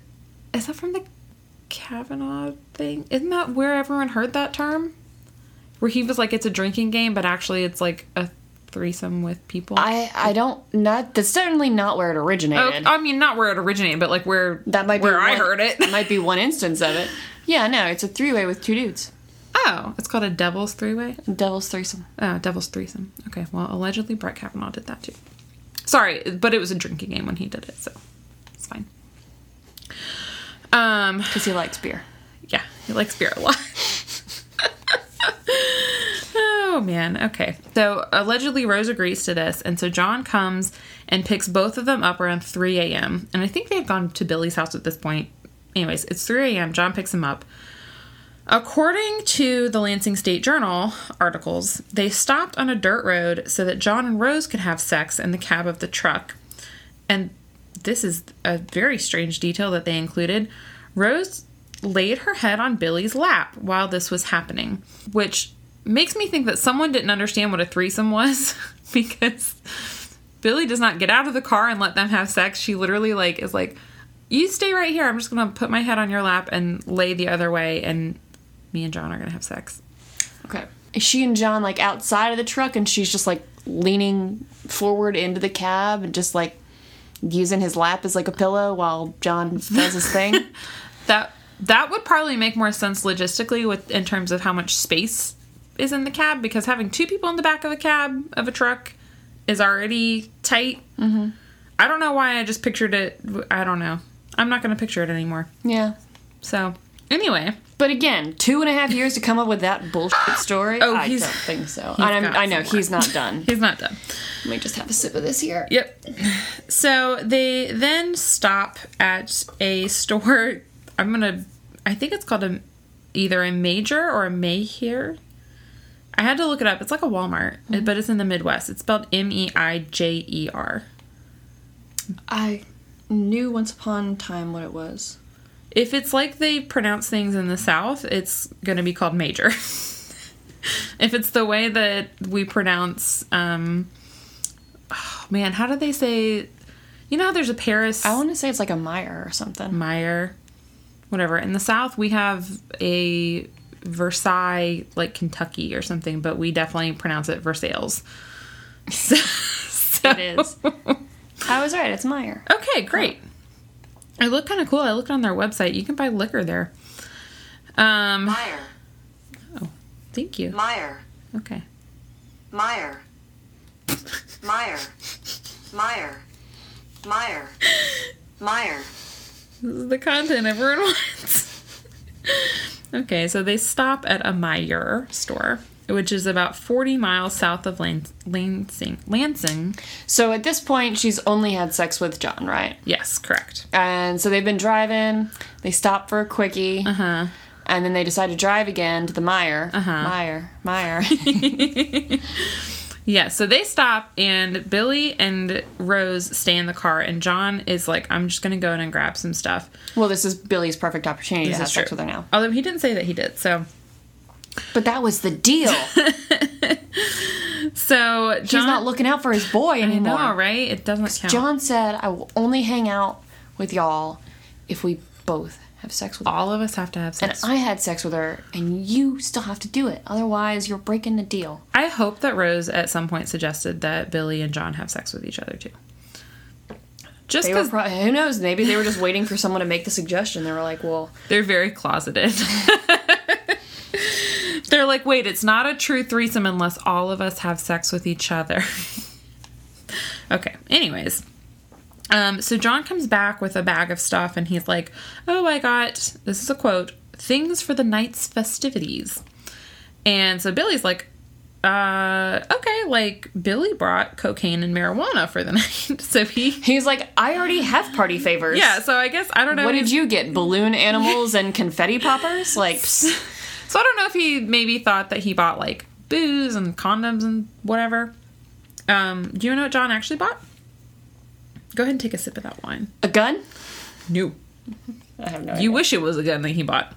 is that from the Kavanaugh thing? Isn't that where everyone heard that term? Where he was like, "It's a drinking game," but actually, it's like a threesome with people. I, I don't not that's certainly not where it Oh, originated. I mean, not where it originated, but like where that might be where I one- heard it. That might be one instance of it. Yeah, no, it's a three way with two dudes. oh, it's called a devil's three way. Devil's threesome. Oh, devil's threesome. Okay, well, allegedly Brett Kavanaugh did that too. Sorry, but it was a drinking game when he did it, so it's fine. Um, Because he likes beer. yeah, he likes beer a lot. oh man, okay. So allegedly Rose agrees to this, and so John comes and picks both of them up around 3 a.m. And I think they had gone to Billy's house at this point. Anyways, it's 3 a.m. John picks him up. According to the Lansing State Journal articles, they stopped on a dirt road so that John and Rose could have sex in the cab of the truck. And this is a very strange detail that they included. Rose laid her head on Billy's lap while this was happening, which makes me think that someone didn't understand what a threesome was because Billy does not get out of the car and let them have sex. She literally like is like, "You stay right here. I'm just going to put my head on your lap and lay the other way and me and John are going to have sex." Okay. Is she and John like outside of the truck and she's just like leaning forward into the cab and just like using his lap as like a pillow while John does his thing? That that would probably make more sense logistically with in terms of how much space is in the cab because having two people in the back of a cab of a truck is already tight. Mm-hmm. I don't know why I just pictured it. I don't know. I'm not going to picture it anymore. yeah. So anyway, But again, two and a half years to come up with that bullshit story? Oh, I he's- don't think so. I know some more. he's not done. he's not done. Let me just have a sip of this here. Yep. So they then stop at a store. I'm gonna. I think it's called a either a Major or a Mayher. I had to look it up. It's like a Walmart, but it's in the Midwest. It's spelled M E I J E R. I knew once upon a time what it was. If it's like they pronounce things in the South, it's gonna be called Major. if it's the way that we pronounce, um, oh man, how do they say? You know, there's a Paris. I want to say it's like a Meyer or something. Meyer, whatever. In the South, we have a Versailles, like Kentucky or something, but we definitely pronounce it Versailles. So, so- It is. I was right. It's Meijer. Okay, great. It looked kind of cool. I looked on their website. You can buy liquor there. Um, Meyer, Oh, thank you. Meyer, Okay. Meyer, Meyer, Meyer, Meyer, Meyer. This is the content everyone wants. Okay, so they stop at a Meijer store, which is about 40 miles south of Lans- Lansing. Lansing. So at this point, she's only had sex with John, right? Yes, correct. And so they've been driving. They stop for a quickie. Uh huh. And then they decide to drive again to the Meijer. Uh-huh. Meyer. Meyer. Yeah, so they stop, and Billy and Rose stay in the car, and John is like, I'm just going to go in and grab some stuff. well, this is Billy's perfect opportunity This to have sex true. with her now. Although he didn't say that he did, so. But that was the deal. So John. He's not looking out for his boy I anymore. know, right? It doesn't count. John said, I will only hang out with y'all if we both have sex with her. All of us have to have sex. And. I had sex with her, and you still have to do it. Otherwise, you're breaking the deal. I hope that Rose at some point suggested that Billy and John have sex with each other too. Just because pro- who knows? Maybe they were just waiting for someone to make the suggestion. They were like, "Well, they're very closeted. They're like, wait, it's not a true threesome unless all of us have sex with each other. okay, anyways. Um, so John comes back with a bag of stuff and he's like, oh, I got, this is a quote, things for the night's festivities. And so Billy's like, uh, okay, like Billy brought cocaine and marijuana for the night. so he, He's like, I already have party favors. yeah, so I guess, I don't know. What did you get? Balloon animals and confetti poppers? Like, psst. So I don't know if he maybe thought that he bought like booze and condoms and whatever. Um, do you know what John actually bought? Go ahead and take a sip of that wine. a gun? No. I have no You wish it was a gun that he bought.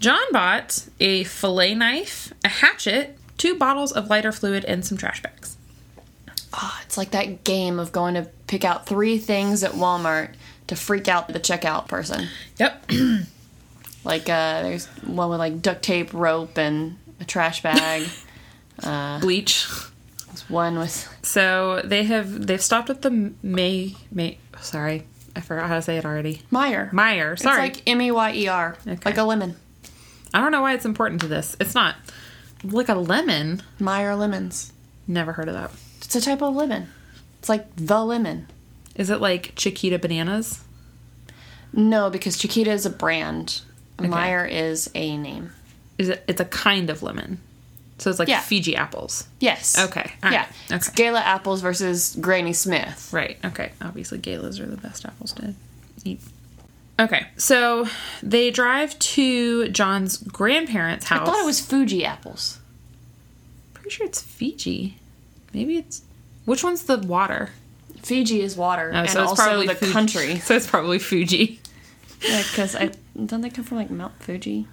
John bought a fillet knife, a hatchet, two bottles of lighter fluid, and some trash bags. Oh, it's like that game of going to pick out three things at Walmart to freak out the checkout person. Yep. Like, uh, there's one with like duct tape, rope, and a trash bag. Bleach. One with So they have they've stopped at the May May. Sorry, I forgot how to say it already. Meyer. Meyer. Sorry. It's like M E Y E R, Okay. like a lemon. I don't know why it's important to this. It's not like a lemon. Meyer lemons. Never heard of that. It's a type of lemon. It's like the lemon. Is it like Chiquita bananas? No, because Chiquita is a brand. Meyer is a name. Is it? It's a kind of lemon. So it's like Yeah. Fiji apples. Yes. Okay, all yeah. right, It's okay. Gala apples versus Granny Smith. Right. Okay. Obviously, galas are the best apples to eat. Okay. So they drive to John's grandparents' house. I thought it was Fuji apples. Pretty sure it's Fiji. Maybe it's. Which one's the water? Fiji is water, Oh, and so it's also probably the Fuji. country. So it's probably Fuji. Yeah, because I don't they come from like Mount Fuji,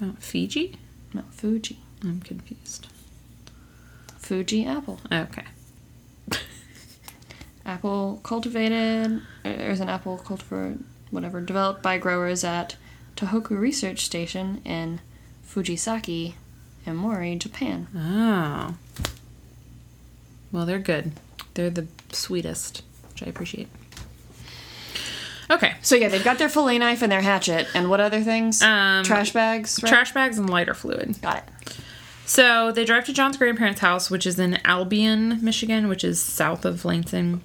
Mount Fiji? Mount Fuji, I'm confused. Fuji apple. Okay. Apple cultivated. Uh, there's an apple cultivar, whatever, developed by growers at Tohoku Research Station in Fujisaki, Mori, Japan. Oh. Well, they're good. They're the sweetest, which I appreciate. Okay. So yeah, they've got their fillet knife and their hatchet, and what other things? Um, Trash bags. Right? Trash bags and lighter fluid. Got it. So they drive to John's grandparents' house, which is in Albion, Michigan, which is south of Lansing.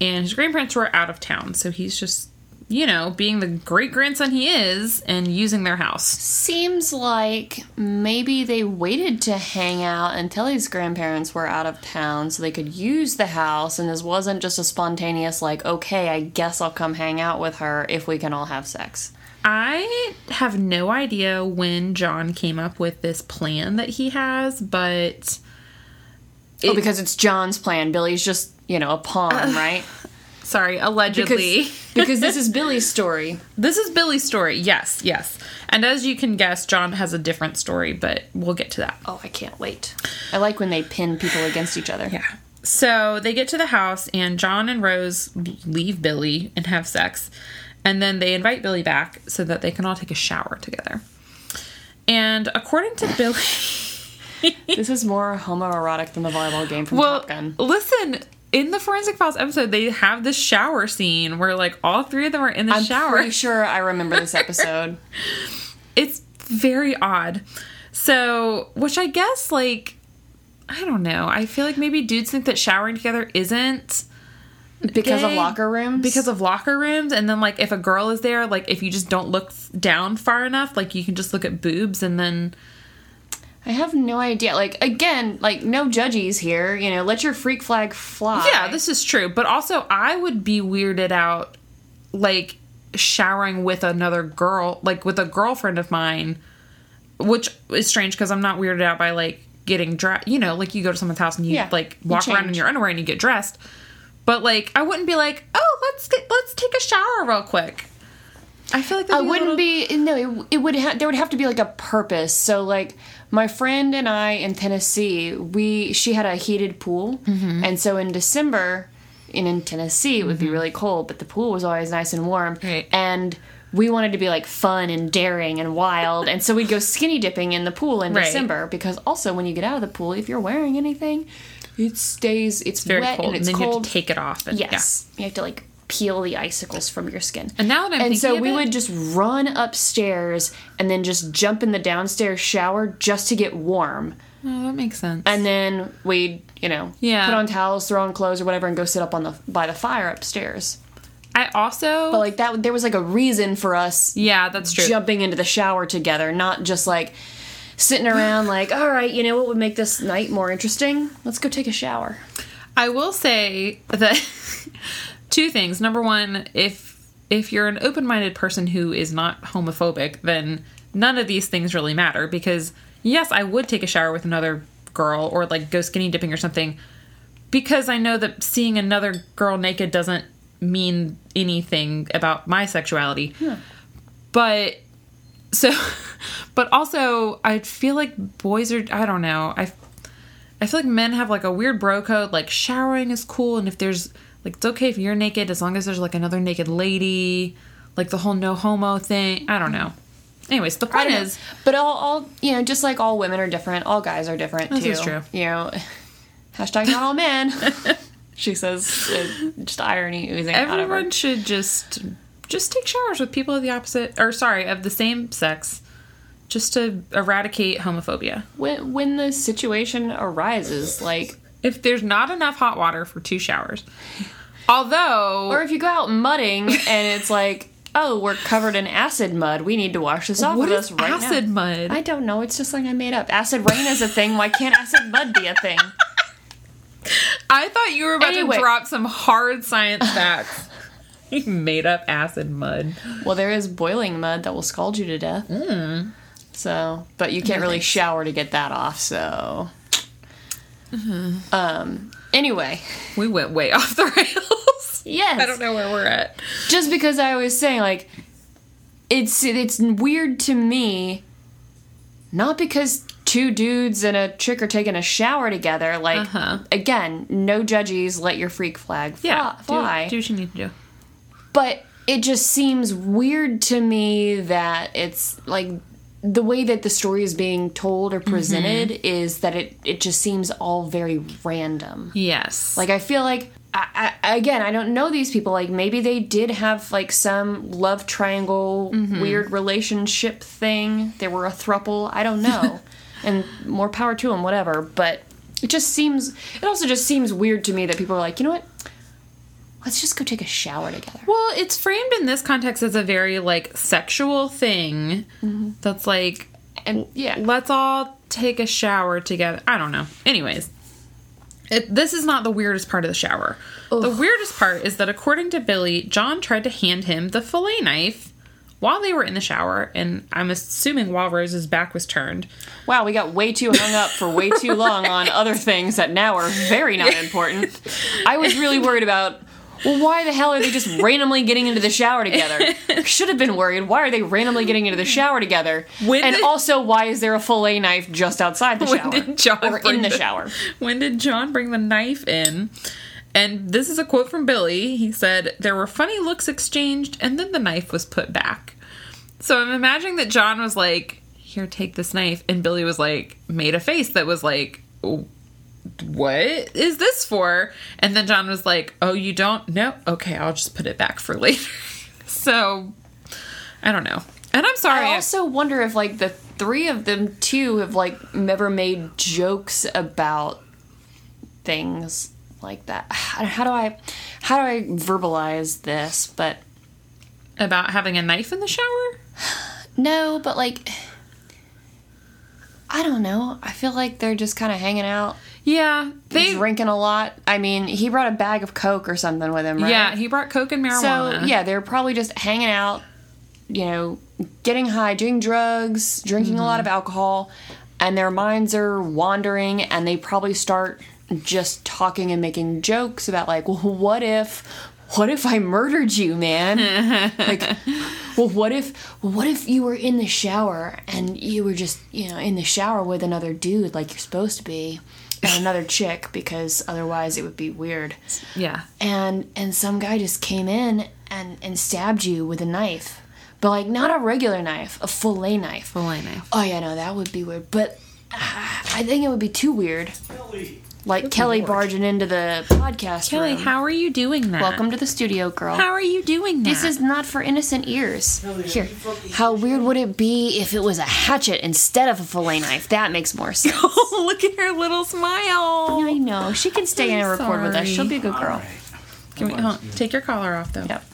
And his grandparents were out of town, so he's just, you know, being the great grandson he is and using their house. Seems like maybe they waited to hang out until his grandparents were out of town so they could use the house, and this wasn't just a spontaneous, like, okay, I guess I'll come hang out with her if we can all have sex. I have no idea when John came up with this plan that he has, but oh, because it's John's plan. Billy's just, you know, a pawn, right? Sorry, Because, allegedly. because this is Billy's story. This is Billy's story. Yes, yes. And as you can guess, John has a different story, but we'll get to that. Oh, I can't wait. I like when they pin people against each other. Yeah. So they get to the house, and John and Rose leave Billy and have sex. And then they invite Billy back so that they can all take a shower together. And according to Billy. This is more homoerotic than the volleyball game from well, Top Gun. listen, in the Forensic Files episode, they have this shower scene where, like, all three of them are in the shower. I'm pretty sure I remember this episode. it's very odd. So, which I guess, like, I don't know. I feel like maybe dudes think that showering together isn't Because of locker rooms? because of locker rooms, and then like if a girl is there, like if you just don't look down far enough, like you can just look at boobs, and then I have no idea. Like again, like no judgies here. You know, let your freak flag fly. yeah, this is true. But also, I would be weirded out, like showering with another girl, like with a girlfriend of mine, which is strange because I'm not weirded out by like getting dressed. You know, like you go to someone's house and you Yeah, like you walk around in your underwear and you get dressed. But like, I wouldn't be like, oh, let's get let's take a shower real quick. I feel like I be a wouldn't little- be. No, it, it would. Ha- there would have to be like a purpose. So like my friend and I in Tennessee, we she had a heated pool, Mm-hmm. and so in December, in in Tennessee, it would be really cold, but the pool was always nice and warm, Right. and. We wanted to be like fun and daring and wild, and so we'd go skinny dipping in the pool in Right. December because also when you get out of the pool, if you're wearing anything, it stays. It's very wet cold, and it's then you cold. have to take it off. And, Yes. You have to like peel the icicles from your skin. And now that I'm and so we it- would just run upstairs and then just jump in the downstairs shower just to get warm. Oh, that makes sense. And then we'd, you know, Yeah. put on towels, throw on clothes or whatever, and go sit up on the by the fire upstairs. I also But like that, there was like a reason for us yeah, that's true. jumping into the shower together, not just like sitting around like, all right, you know what would make this night more interesting? Let's go take a shower. I will say that two things. Number one, if if you're an open-minded person who is not homophobic, then none of these things really matter because yes, I would take a shower with another girl or like go skinny dipping or something because I know that seeing another girl naked doesn't mean anything about my sexuality. But so but also I feel like boys are I don't know. I I feel like men have like a weird bro code like showering is cool and if there's like it's okay if you're naked as long as there's like another naked lady, like the whole no homo thing. I don't know. Anyways, the point is but all, all you know, just like all women are different, all guys are different This too. is true. You know, hashtag not all men. she says, uh, just irony oozing out of her. everyone should just just take showers with people of the opposite or sorry, of the same sex just to eradicate homophobia. When when the situation arises, like, If there's not enough hot water for two showers. Although or if you go out mudding and it's like, oh, we're covered in acid mud, we need to wash this off what with is us right acid now. mud? I don't know. It's just something I made up. Acid rain is a thing. Why can't acid mud be a thing? I thought you were about Anyway. to drop some hard science facts. you made up acid mud. Well, there is boiling mud that will scald you to death. Mm. So, but you can't really shower to get that off. So, Mm-hmm. um. Anyway, We went way off the rails. yes. I don't know where we're at. Just because I was saying like, it's it's weird to me. Not because two dudes and a chick are taking a shower together. Like Uh-huh. again, no judgies. Let your freak flag fly. Yeah, fly. Do, do what you need to do. but it just seems weird to me that it's like the way that the story is being told or mm-hmm. presented is that it it just seems all very random. Yes. like i feel like I, I, again i don't know these people. Like maybe they did have like some love triangle mm-hmm. weird relationship thing. They were a thruple. I don't know. And more power to them whatever. But it just seems it also just seems weird to me that people are like you know what let's just go take a shower together well, it's framed in this context as a very like sexual thing. That's like and yeah let's all take a shower together. I don't know. Anyways, it, this is not the weirdest part of the shower. The weirdest part is that according to Billy, John tried to hand him the fillet knife while they were in the shower, and I'm assuming while Rose's back was turned. Wow, we got way too hung up for way too long on other things that now are very not important. I was really worried about, well, why the hell are they just randomly getting into the shower together? Should have been worried. Why are they randomly getting into the shower together? When and did- also, why is there a fillet knife just outside the shower? did John or in the the- shower? When did John bring the knife in? And this is a quote from Billy. He said, There were funny looks exchanged, and then the knife was put back. So I'm imagining that John was like, Here, take this knife. And Billy was like, made a face that was like, "Oh, What is this for? And then John was like, Oh, you don't? No? Okay, I'll just put it back for later. so I don't know. And I'm sorry. I also wonder if like the three of them too have like never made jokes about things like that. How do I how do I verbalize this? But about having a knife in the shower? no, but like I don't know. I feel like they're just kind of hanging out, Yeah. They drinking a lot. I mean, he brought a bag of coke or something with him, right? Yeah, he brought coke and marijuana. So yeah, they're probably just hanging out, you know, getting high, doing drugs, drinking a lot of mm-hmm. alcohol, and their minds are wandering, and they probably start just talking and making jokes about like, well, what if, what if I murdered you, man? like, well, what if, what if you were in the shower and you were just, you know, in the shower with another dude like you're supposed to be. And another chick because otherwise it would be weird. Yeah. and and some guy just came in and and stabbed you with a knife. But like not a regular knife a fillet knife. Fillet knife. oh yeah no that would be weird. But uh, i think it would be too weird like Kelly barging into the podcast Kelly, room. how are you doing that? Welcome to the studio, girl. How are you doing that? This is not for innocent ears. Here, how weird would it be if it was a hatchet instead of a fillet knife? That makes more sense. Oh, look at her little smile. I know. She can stay in and record with us. She'll be a good girl. Can we, hold. Take your collar off, though. Yep.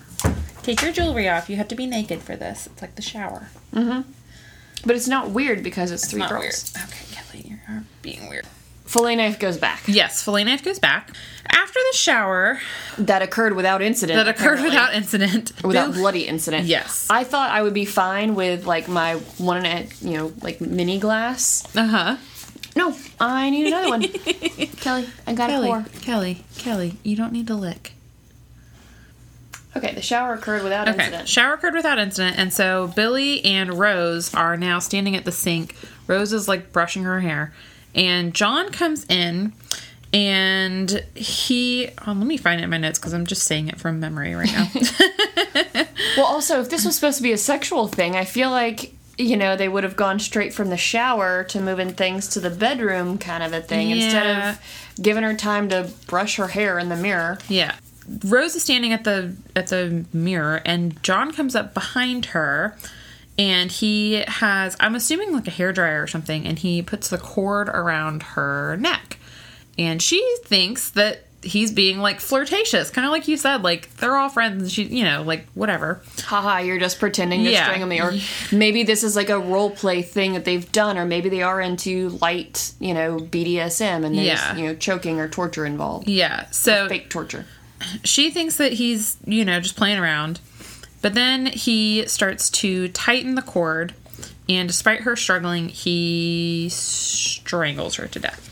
Take your jewelry off. You have to be naked for this. It's like the shower. Mhm. But it's not weird because it's, three Not girls. weird. Okay, Kelly, you're being weird. Fillet knife goes back. Yes, fillet knife goes back. After the shower That occurred without incident. that occurred apparently. without incident. without bloody incident. Yes. I thought I would be fine with like my one and a you know like mini glass. Uh-huh. No, I need another one. Kelly, I got a Kelly, pour. Kelly, Kelly, you don't need to lick. Okay, the shower occurred without Okay. incident. Shower occurred without incident, and so Billy and Rose are now standing at the sink. Rose is like brushing her hair, and John comes in, and he. Oh, let me find it in my notes because I'm just saying it from memory right now. Well, also, if this was supposed to be a sexual thing, I feel like you know they would have gone straight from the shower to moving things to the bedroom, kind of a thing, instead of giving her time to brush her hair in the mirror. yeah. Rose is standing at the at the mirror, and John comes up behind her, and he has I'm assuming like a hair dryer or something, and he puts the cord around her neck, and she thinks that he's being like flirtatious, kind of like you said, like they're all friends. And she, you know, like whatever. haha, you're just pretending to Yeah. strangle me. Or maybe this is like a role play thing that they've done, or maybe they are into light, you know, BDSM and there's, Yeah. you know, choking or torture involved. Yeah. So Fake torture. she thinks that he's, you know, just playing around. But then he starts to tighten the cord, and despite her struggling, he strangles her to death.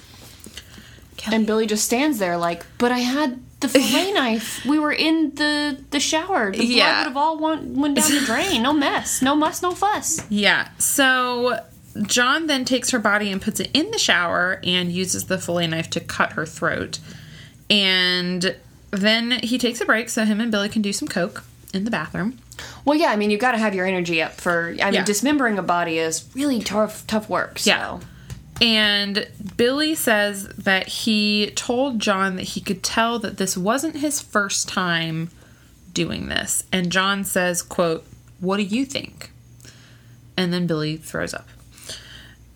And Billy just stands there like, but I had the fillet knife. We were in the the shower. The blood Yeah. would have all went, went down the drain. No mess. No muss, no fuss. Yeah. So John then takes her body and puts it in the shower and uses the fillet knife to cut her throat. And then he takes a break so him and Billy can do some coke in the bathroom. Well, yeah, I mean, you've got to have your energy up for. I mean, Yeah. dismembering a body is really tough, tough work. So. Yeah. And Billy says that he told John that he could tell that this wasn't his first time doing this. And John says, quote, "What do you think?" And then Billy throws up.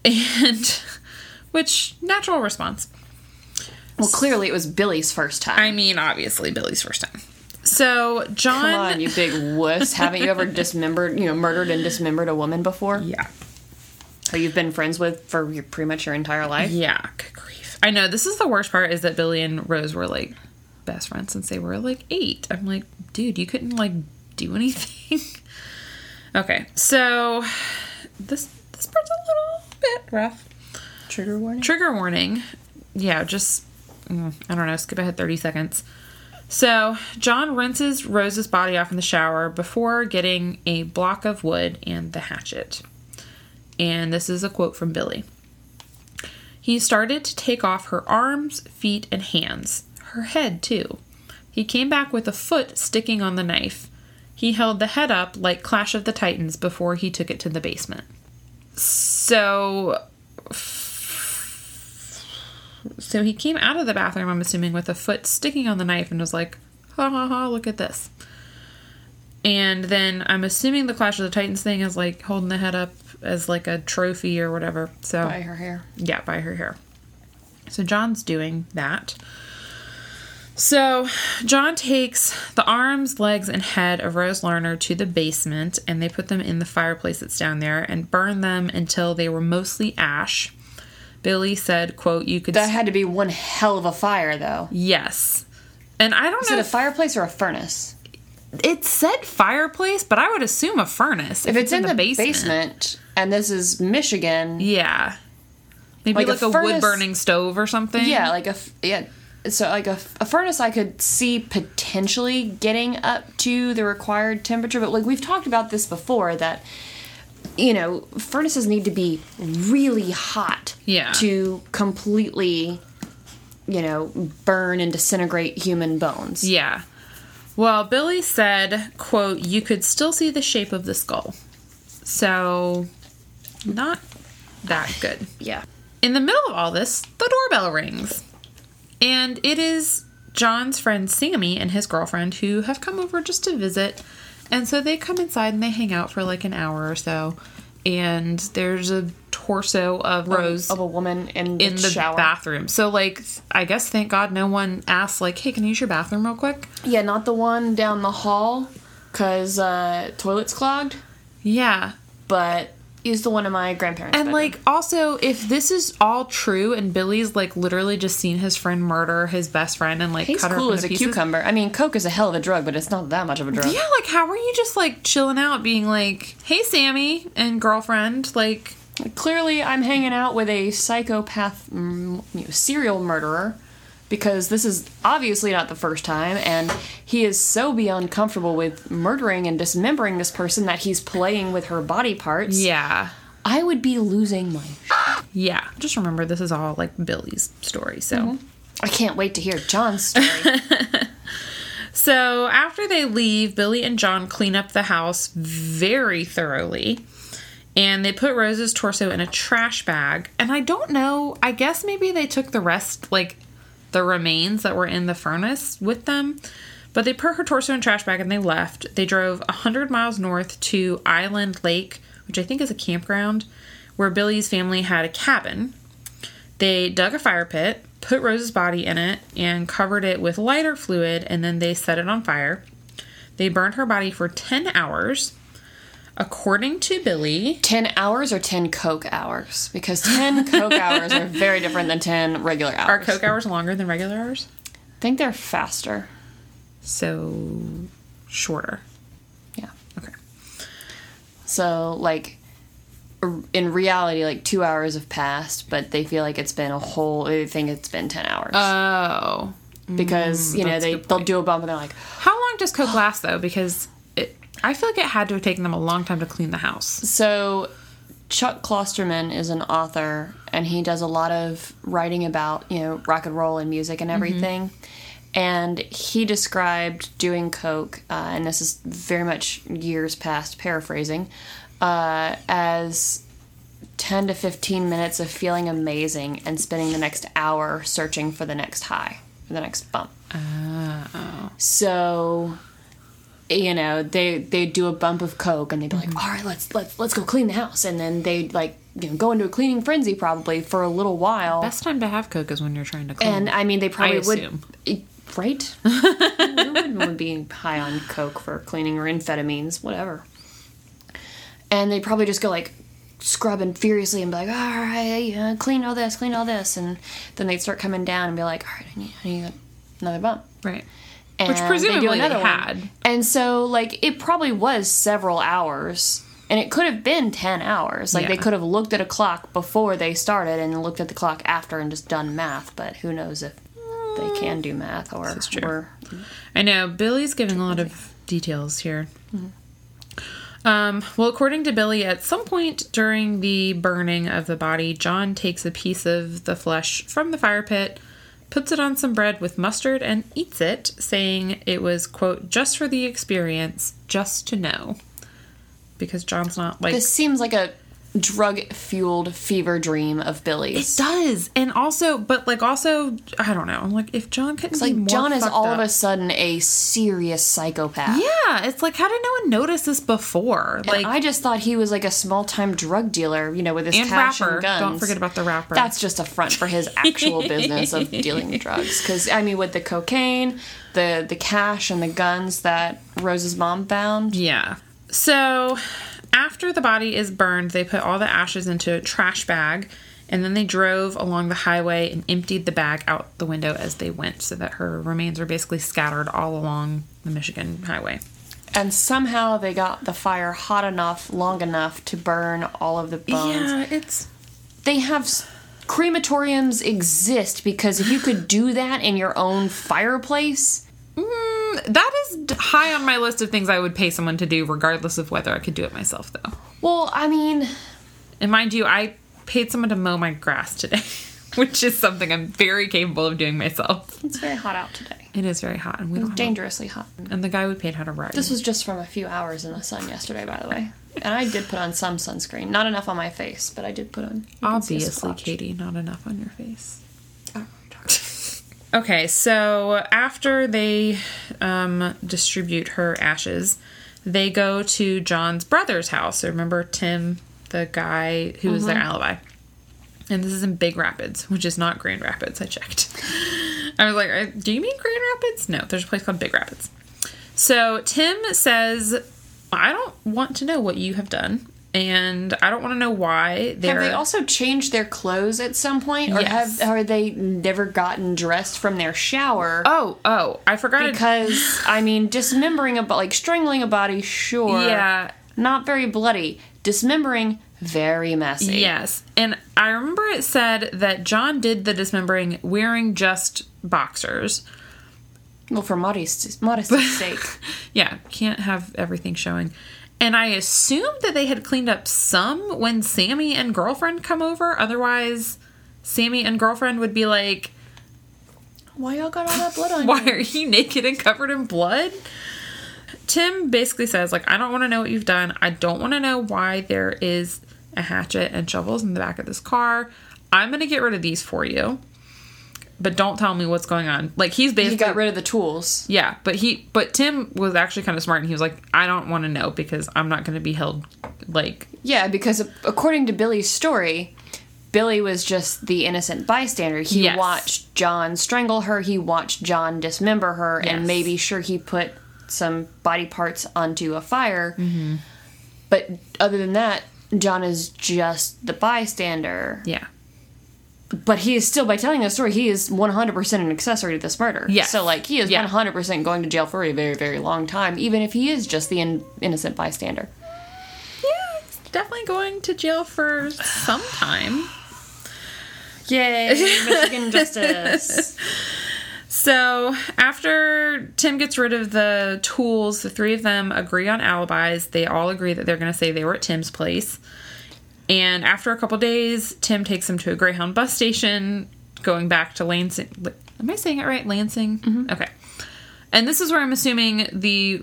And which natural response. Well, clearly it was Billy's first time. I mean, obviously Billy's first time. So John Come on, you big wuss. Haven't you ever dismembered, you know, murdered and dismembered a woman before? Yeah. Who you've been friends with for your, pretty much your entire life? Yeah, good grief. I know this is the worst part is that Billy and Rose were like best friends since they were like eight. I'm like, dude, you couldn't like do anything. okay, so this this part's a little bit rough. Trigger warning. Trigger warning. Yeah, just mm, I don't know. Skip ahead thirty seconds. So John rinses Rose's body off in the shower before getting a block of wood and the hatchet. And this is a quote from Billy. He started to take off her arms, feet, and hands, her head too. He came back with a foot sticking on the knife. He held the head up like Clash of the Titans before he took it to the basement. So so he came out of the bathroom, I'm assuming, with a foot sticking on the knife and was like, ha ha ha, look at this. And then I'm assuming the Clash of the Titans thing is like holding the head up as like a trophy or whatever. So By her hair. yeah, by her hair. So John's doing that. So John takes the arms, legs, and head of Rose Larner to the basement and they put them in the fireplace that's down there and burn them until they were mostly ash. Billy said, quote, you could That had to be one hell of a fire, though. Yes. And I don't Is know it a fireplace or a furnace? it said fireplace, but I would assume a furnace. If it's in the basement, and this is Michigan, Yeah. Maybe Like like, a a, wood burning stove or something. yeah, like a yeah. So like a furnace, I could see potentially getting up to the required temperature, but like we've talked about this before, that you know furnaces need to be really hot, Yeah. to completely, you know, burn and disintegrate human bones. Yeah. Well, Billy said, quote, you could still see the shape of the skull. So, not that good. Yeah. In the middle of all this, the doorbell rings. And it is John's friend Sammy and his girlfriend who have come over just to visit. And so they come inside and they hang out for like an hour or so. And there's a torso of Rose of a woman in the, in the shower. bathroom. So like I guess thank God no one asked like, "Hey, can I use your bathroom real quick?" Yeah, not the one down the hall, cause uh, toilet's clogged. Yeah. But use the one in my grandparents' And bedroom. like also if this is all true and Billy's like literally just seen his friend murder his best friend and like he's cut her cool up as a pieces. cucumber. I mean, coke is a hell of a drug, but it's not that much of a drug. Yeah, like how are you just like chilling out being like, "Hey Sammy and girlfriend, like Clearly, I'm hanging out with a psychopath, mm, you know, serial murderer, because this is obviously not the first time, and he is so beyond comfortable with murdering and dismembering this person that he's playing with her body parts. yeah. I would be losing my. Yeah. Just remember this is all like Billy's story, so mm-hmm. I can't wait to hear John's story. So after they leave, Billy and John clean up the house very thoroughly. And they put Rose's torso in a trash bag. And I don't know, I guess maybe they took the rest, like the remains that were in the furnace with them. But they put her torso in a trash bag and they left. They drove 100 miles north to Island Lake, which I think is a campground, where Billy's family had a cabin. They dug a fire pit, put Rose's body in it, and covered it with lighter fluid, and then they set it on fire. They burned her body for 10 hours. According to Billy, 10 hours or 10 coke hours? Because 10 coke hours are very different than 10 regular hours. are coke hours longer than regular hours? I think they're faster. So shorter. Yeah. Okay. So, like, in reality, like two hours have passed, but they feel like it's been a whole. They think it's been ten hours Oh. because mm, you know they, they'll do a bump and they're like, How long does coke last though? Because I feel like it had to have taken them a long time to clean the house. so. Chuck Klosterman is an author, and he does a lot of writing about you know rock and roll and music and everything. And he described doing coke, uh, and this is very much years past paraphrasing, uh, as 10 to 15 minutes of feeling amazing and spending the next hour searching for the next high, for the next bump. Oh. So, you know, they they do a bump of coke and they'd be like, mm-hmm. "All right, let's let's let's go clean the house," and then they would like you know go into a cleaning frenzy probably for a little while. Best time to have coke is when you're trying to clean. and I mean, they probably would, right? Who wouldn't be high on coke for cleaning or amphetamines, whatever. And they probably just go like scrubbing furiously and be like, "All right, yeah, clean all this, clean all this," and then they'd start coming down and be like, "All right, I need, I need another bump." right. And Which they presumably they another one. had. And so, like, it probably was several hours. And it could have been 10 hours. Like, they could have looked at a clock before they started and looked at the clock after and just done math. But who knows if they can do math or. true. or I know Billy's giving a lot of details here. Um, well, according to Billy, at some point during the burning of the body, John takes a piece of the flesh from the fire pit, puts it on some bread with mustard, and eats it, saying it was, quote, just for the experience, just to know. Because John's not like. this seems like a drug fueled fever dream of Billy's. it does. And also, but like, also, I don't know. I'm like, if John couldn't It's like John is all up- of a sudden a serious psychopath. Yeah, it's like, how did no one notice this before? Like, And I just thought he was like a small time drug dealer, you know, with his and cash rapper. and guns. Don't forget about the rapper. That's just a front for his actual business of dealing drugs. Because I mean, with the cocaine, the the cash, and the guns that Rose's mom found. yeah. So after the body is burned, they put all the ashes into a trash bag, and then they drove along the highway and emptied the bag out the window as they went, so that her remains are basically scattered all along the Michigan highway. And somehow they got the fire hot enough, long enough to burn all of the bones. Yeah, it's They have crematoriums exist because if you could do that in your own fireplace, that is high on my list of things I would pay someone to do, regardless of whether I could do it myself, though. well, I mean, And mind you, I paid someone to mow my grass today, which is something I'm very capable of doing myself. it's very hot out today. It is very hot, and we don't Dangerously hot. And the guy we paid had a ride. This was just from a few hours in the sun yesterday, by the way. And I did put on some sunscreen. Not enough on my face, but I did put on. you can see a obviously. Katie, not enough on your face. Okay, so after they um, distribute her ashes, they go to John's brother's house. So remember Tim, the guy who was their alibi. And this is in Big Rapids, which is not Grand Rapids. I checked. I was like, "Uh, do you mean Grand Rapids? No, there's a place called Big Rapids. So Tim says, I don't want to know what you have done. And I don't want to know why they're. Have they also changed their clothes at some point, or Yes. have are they never gotten dressed from their shower? Oh, oh, I forgot. because I mean, dismembering a like strangling a body, sure, Yeah. not very bloody. Dismembering, very messy. Yes. And I remember it said that John did the dismembering wearing just boxers. Well, for modesty, modesty's sake. Yeah, can't have everything showing. And I assumed that they had cleaned up some when Sammy and girlfriend come over. Otherwise, Sammy and girlfriend would be like, Why y'all got all that blood on you? Why you? are you naked and covered in blood? Tim basically says, like, I don't want to know what you've done. I don't want to know why there is a hatchet and shovels in the back of this car. I'm going to get rid of these for you. But don't tell me what's going on. Like he's basically He got rid of the tools. Yeah, but he but Tim was actually kind of smart and he was like, I don't want to know because I'm not going to be held like Yeah, because according to Billy's story, Billy was just the innocent bystander. He Yes. watched John strangle her, he watched John dismember her, Yes. and maybe sure he put some body parts onto a fire. Mm-hmm. But other than that, John is just the bystander. yeah. But he is still, by telling the story, he is 100% an accessory to this murder. yeah So, like, he is Yeah. 100% going to jail for a very, very long time, even if he is just the in- innocent bystander. Yeah, he's definitely going to jail for some time. Yay, Michigan justice. So, after Tim gets rid of the tools, the three of them agree on alibis. They all agree that they're going to say they were at Tim's place. And after a couple days, Tim takes them to a Greyhound bus station, going back to Lansing. Am I saying it right? Lansing? Mm-hmm. Okay. And this is where I'm assuming the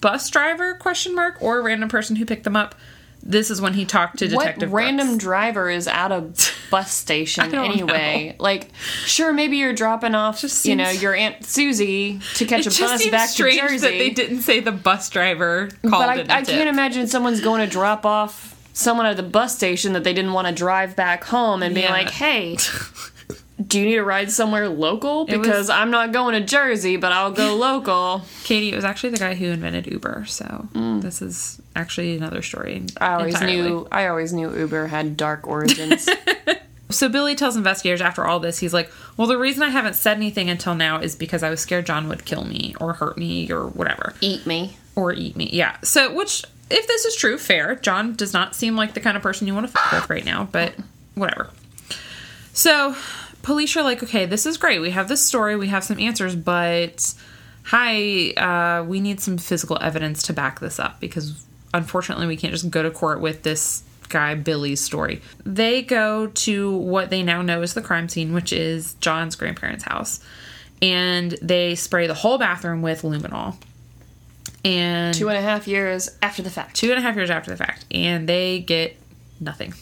bus driver question mark or random person who picked them up. This is when he talked to Detective what random Brooks. driver is at a bus station anyway? Like, sure, maybe you're dropping off, Just you know, your aunt Susie to catch a bus seems back to Jersey. that they didn't say the bus driver called but I, I can't imagine someone's going to drop off someone at the bus station that they didn't want to drive back home and be Yeah. like, "Hey, do you need to ride somewhere local? It was- Because I'm not going to Jersey, but I'll go local." Katie, it was actually the guy who invented Uber, so this is actually another story. Mm. I always entirely. knew. I always knew Uber had dark origins. So Billy tells investigators after all this, he's like, "Well, the reason I haven't said anything until now is because I was scared John would kill me or hurt me or whatever Eat me. or eat me." Yeah. So, which, if this is true, fair. John does not seem like the kind of person you want to fuck with right now, but whatever. So, police are like, "Okay, this is great. We have this story. We have some answers, but." Hi, uh, we need some physical evidence to back this up because unfortunately we can't just go to court with this guy Billy's story. They go to what they now know is the crime scene, which is John's grandparents' house, and they spray the whole bathroom with luminol. And Two and a half years after the fact. two and a half years after the fact, and they get nothing.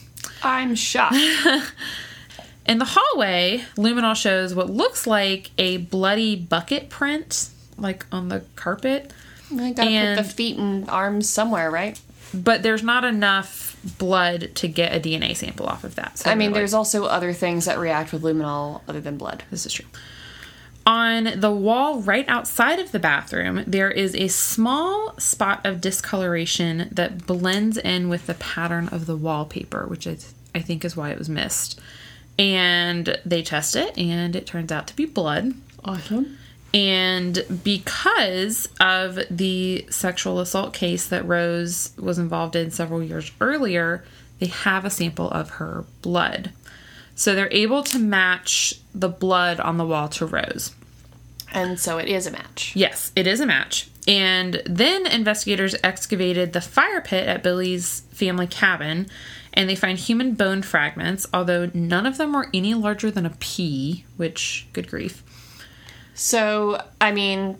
I'm shocked. In the hallway, luminol shows what looks like a bloody bucket print, like on the carpet. I gotta And- put the feet and arms somewhere, right? but there's not enough blood to get a DNA sample off of that. So I mean, like, there's also other things that react with luminol other than blood. this is true. On the wall right outside of the bathroom, there is a small spot of discoloration that blends in with the pattern of the wallpaper, which is, I think is why it was missed. And they test it, and it turns out to be blood. Awesome. And because of the sexual assault case that Rose was involved in several years earlier, they have a sample of her blood. So they're able to match the blood on the wall to Rose. And so it is a match. Yes, it is a match. And then investigators excavated the fire pit at Billy's family cabin and they find human bone fragments, although none of them were any larger than a pea, which, good grief. So, I mean,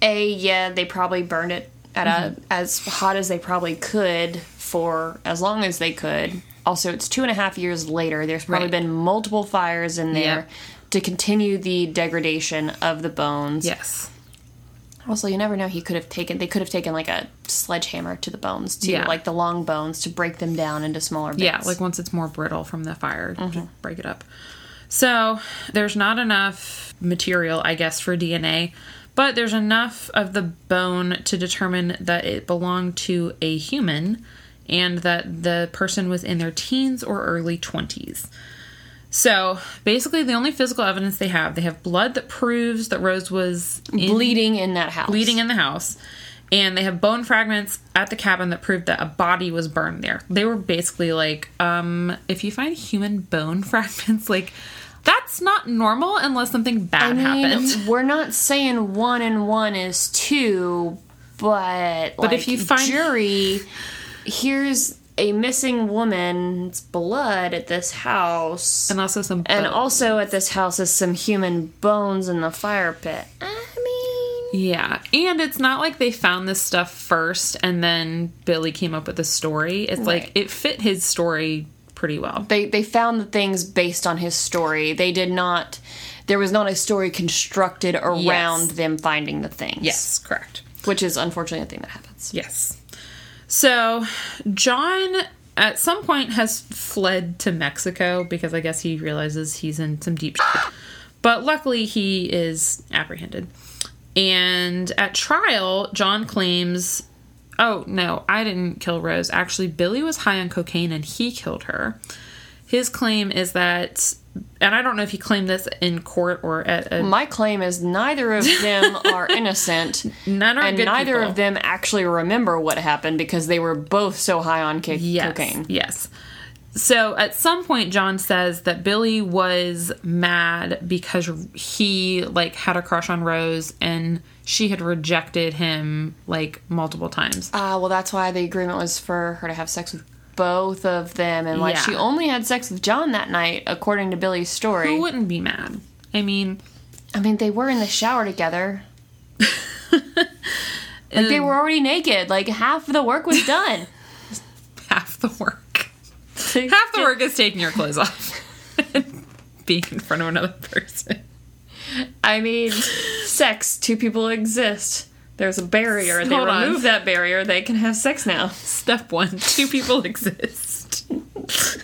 A, yeah, they probably burned it at a mm-hmm. as hot as they probably could for as long as they could. Also, it's two and a half years later. There's probably Right. been multiple fires in there. Yep. to continue the degradation of the bones. Yes. Also, you never know. He could have taken. They could have taken like a sledgehammer to the bones to Yeah. like the long bones, to break them down into smaller bits. Yeah, like once it's more brittle from the fire, Mm-hmm. break it up. So there's not enough material, I guess, for DNA, but there's enough of the bone to determine that it belonged to a human and that the person was in their teens or early 20s. So basically, the only physical evidence they have, they have blood that proves that Rose was in bleeding in that house. bleeding in the house. And they have bone fragments at the cabin that proved that a body was burned there. They were basically like, um, if you find human bone fragments, like, that's not normal unless something bad I mean, happened. we're not saying one and one is two, but But if you find- jury, here's a missing woman's blood at this house, And also some and also at this house is some human bones in the fire pit. I mean, Yeah. And it's not like they found this stuff first and then Billy came up with the story. It's like it fit his story pretty well. they they found the things based on his story. They did not. There was not a story constructed around Yes. them finding the things. Yes, correct. which is unfortunately a thing that happens. Yes. So, John at some point has fled to Mexico because I guess he realizes he's in some deep shit. But luckily, he is apprehended. And at trial, John claims, oh, no, I didn't kill Rose. Actually, Billy was high on cocaine and he killed her. His claim is that, and I don't know if he claimed this in court or at a. My claim is neither of them are innocent, None are and neither people. of them actually remember what happened because they were both so high on ca- yes, cocaine. Yes. So at some point, John says that Billy was mad because he like had a crush on Rose and she had rejected him like multiple times. Ah, well, that's why the agreement was for her to have sex with both of them, and why Yeah. she only had sex with John that night, according to Billy's story. Who wouldn't be mad? I mean, I mean, they were in the shower together. like they were already naked. Like half of the work was done. half the work. Half the work is taking your clothes off. and Being in front of another person. I mean, sex. Two people exist. There's a barrier. They Hold on. remove that barrier. They can have sex now. Step one: two people exist.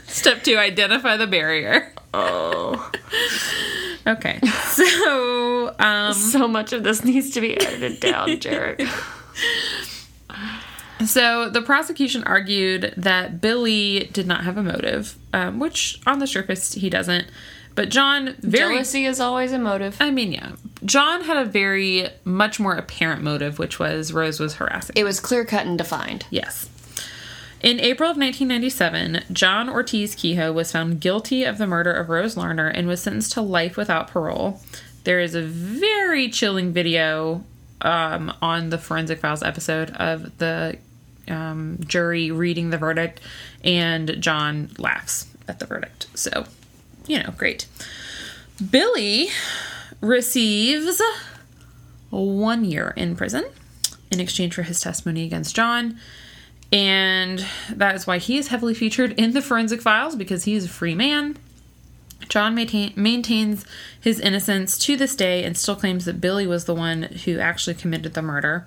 Step two: identify the barrier. Oh. Okay, so um, So much of this needs to be edited down, Jared. so the prosecution argued that Billy did not have a motive, um, which on the surface he doesn't. But John very Jealousy is always a motive. I mean, yeah. John had a very much more apparent motive, which was Rose was harassing. It was clear cut and defined. Yes. In April of 1997, John Ortiz Kehoe was found guilty of the murder of Rose Larner and was sentenced to life without parole. There is a very chilling video um, on the Forensic Files episode of the um, jury reading the verdict, and John laughs at the verdict. So, you know, great. Billy receives one year in prison in exchange for his testimony against John. And that is why he is heavily featured in the forensic files because he is a free man. John maintain, maintains his innocence to this day and still claims that Billy was the one who actually committed the murder.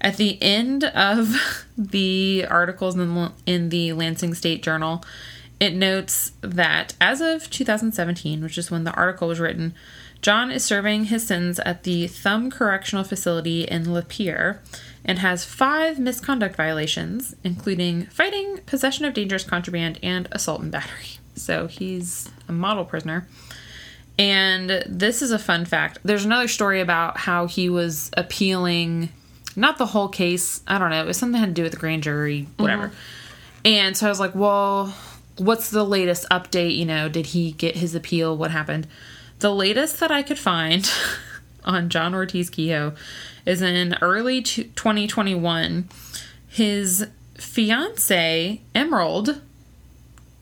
At the end of the articles in the, in the Lansing State Journal, it notes that as of 2017, which is when the article was written, John is serving his sentence at the Thumb Correctional Facility in Lapeer and has five misconduct violations, including fighting, possession of dangerous contraband, and assault and battery. So he's a model prisoner. And this is a fun fact. There's another story about how he was appealing, not the whole case. I don't know. It was something that had to do with the grand jury, whatever. Mm-hmm. And so I was like, well, what's the latest update? You know, did he get his appeal? What happened? The latest that I could find on John Ortiz Kehoe is in early 2021. His fiance, Emerald,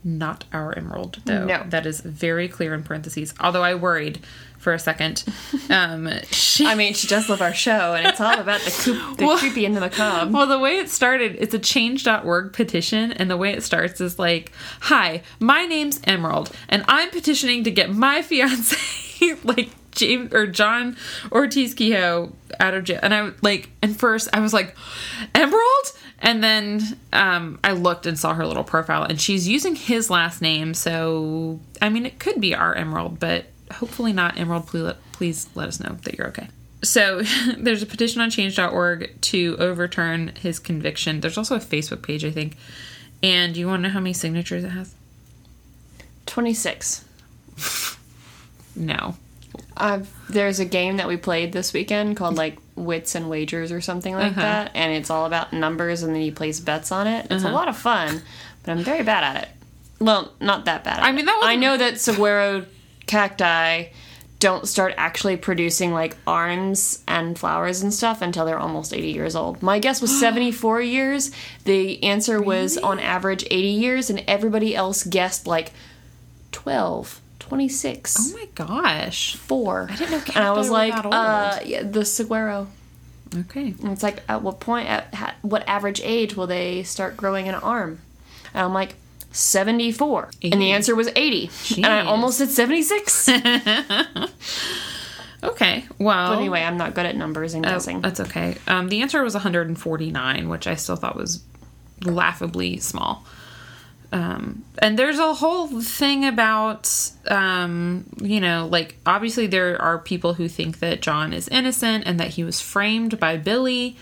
not our Emerald, though. No. That is very clear in parentheses. Although I worried for a second. Um, she, I mean, she does love our show, and it's all about the, coop, the Well- creepy and the macabre. Well, the way it started, it's a change.org petition, and the way it starts is like, Hi, my name's Emerald, and I'm petitioning to get my fiance like James or John Ortiz Kehoe out of jail, and I like, and first I was like, Emerald, and then um, I looked and saw her little profile, and she's using his last name, so I mean, it could be our Emerald, but hopefully not Emerald. Please, let- please let us know that you're okay. So there's a petition on change.org to overturn his conviction. There's also a Facebook page, I think. And you want to know how many signatures it has? 26. No. Uh, there's a game that we played this weekend called like Wits and Wagers or something like Uh-huh. that, and it's all about numbers, and then you place bets on it. It's a lot of fun, but I'm very bad at it. Well, not that bad. I mean, that it. I know that saguaro cacti don't start actually producing like arms and flowers and stuff until they're almost 80 years old. My guess was 74 years. The answer was on average 80 years, and everybody else guessed like 12, 26 Oh my gosh. four. I didn't know And I was like, uh, yeah, the saguaro. Okay. And it's like, at what point, at ha- what average age will they start growing an arm? And I'm like, 74. And the answer was 80. And I almost said 76. Okay. Well. anyway, I'm not good at numbers and oh, guessing. that's okay. Um, the answer was 149, which I still thought was laughably small. Um, and there's a whole thing about, um, you know, like obviously there are people who think that John is innocent and that he was framed by Billy.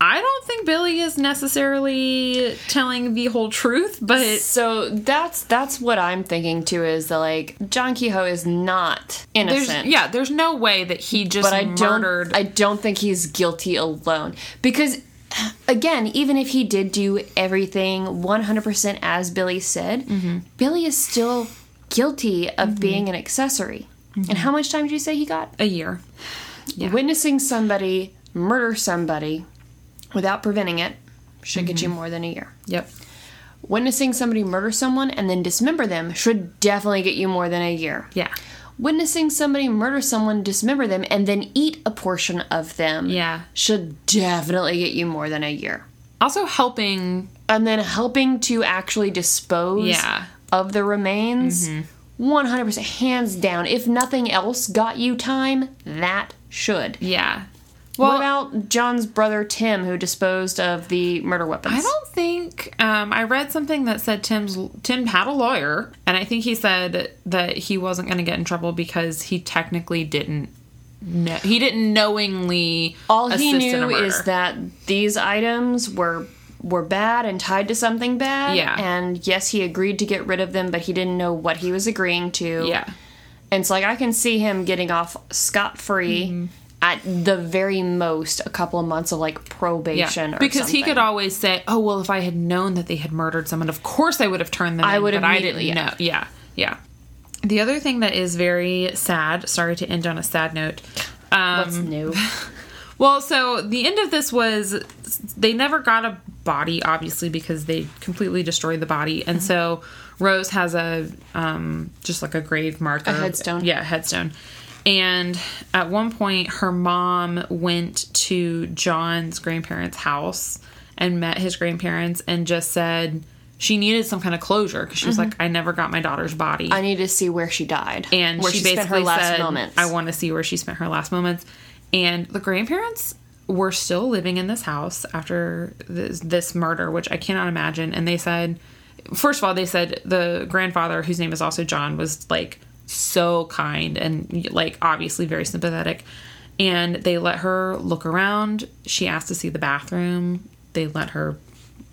I don't think Billy is necessarily telling the whole truth, but so that's that's what I'm thinking too. Is that like John Kehoe is not there's innocent. yeah, there's no way that he just but I murdered. don't. I don't think he's guilty alone because, again, even if he did do everything 100% as Billy said, Mm-hmm. Billy is still guilty of being an accessory. Mm-hmm. And how much time did you say he got? a year. Yeah. Witnessing somebody murder somebody without preventing it should get you Mm-hmm. more than a year. Yep. Witnessing somebody murder someone and then dismember them should definitely get you more than a year. Yeah. Witnessing somebody murder someone, dismember them, and then eat a portion of them Yeah. should definitely get you more than a year. Also helping And then helping to actually dispose Yeah. Mm-hmm. of the remains, 100% hands down. If nothing else got you time, that should. Yeah. What about John's brother Tim, who disposed of the murder weapons? I don't think um, I read something that said Tim's Tim had a lawyer, and I think he said that he wasn't going to get in trouble because he technically didn't. Know, he didn't knowingly. All he assist in a knew is that these items were were bad and tied to something bad. Yeah. And yes, he agreed to get rid of them, but he didn't know what he was agreeing to. Yeah. And it's like I can see him getting off scot free Mm-hmm. At the very most a couple of months of like probation Yeah, because he could always say, "Oh well, if I had known that they had murdered someone, of course I would have turned them. I in, would but I immediately, didn't yeah. know." Yeah, yeah. The other thing that is very sad. Sorry to end on a sad note. Um, What's new? Well, so the end of this was they never got a body, obviously, because they completely destroyed the body, and so Rose has a um, just like a grave marker, A headstone. yeah, a headstone. And at one point, her mom went to John's grandparents' house and met his grandparents, and just said she needed some kind of closure because she was mm-hmm. like, "I never got my daughter's body." I need to see where she died. and where she, spent basically said, moments. "I want to see where she spent her last moments." And the grandparents were still living in this house after this, this murder, which I cannot imagine. And they said, first of all, they said the grandfather, whose name is also John, was like so kind and like obviously very sympathetic. And they let her look around. She asked to see the bathroom. They let her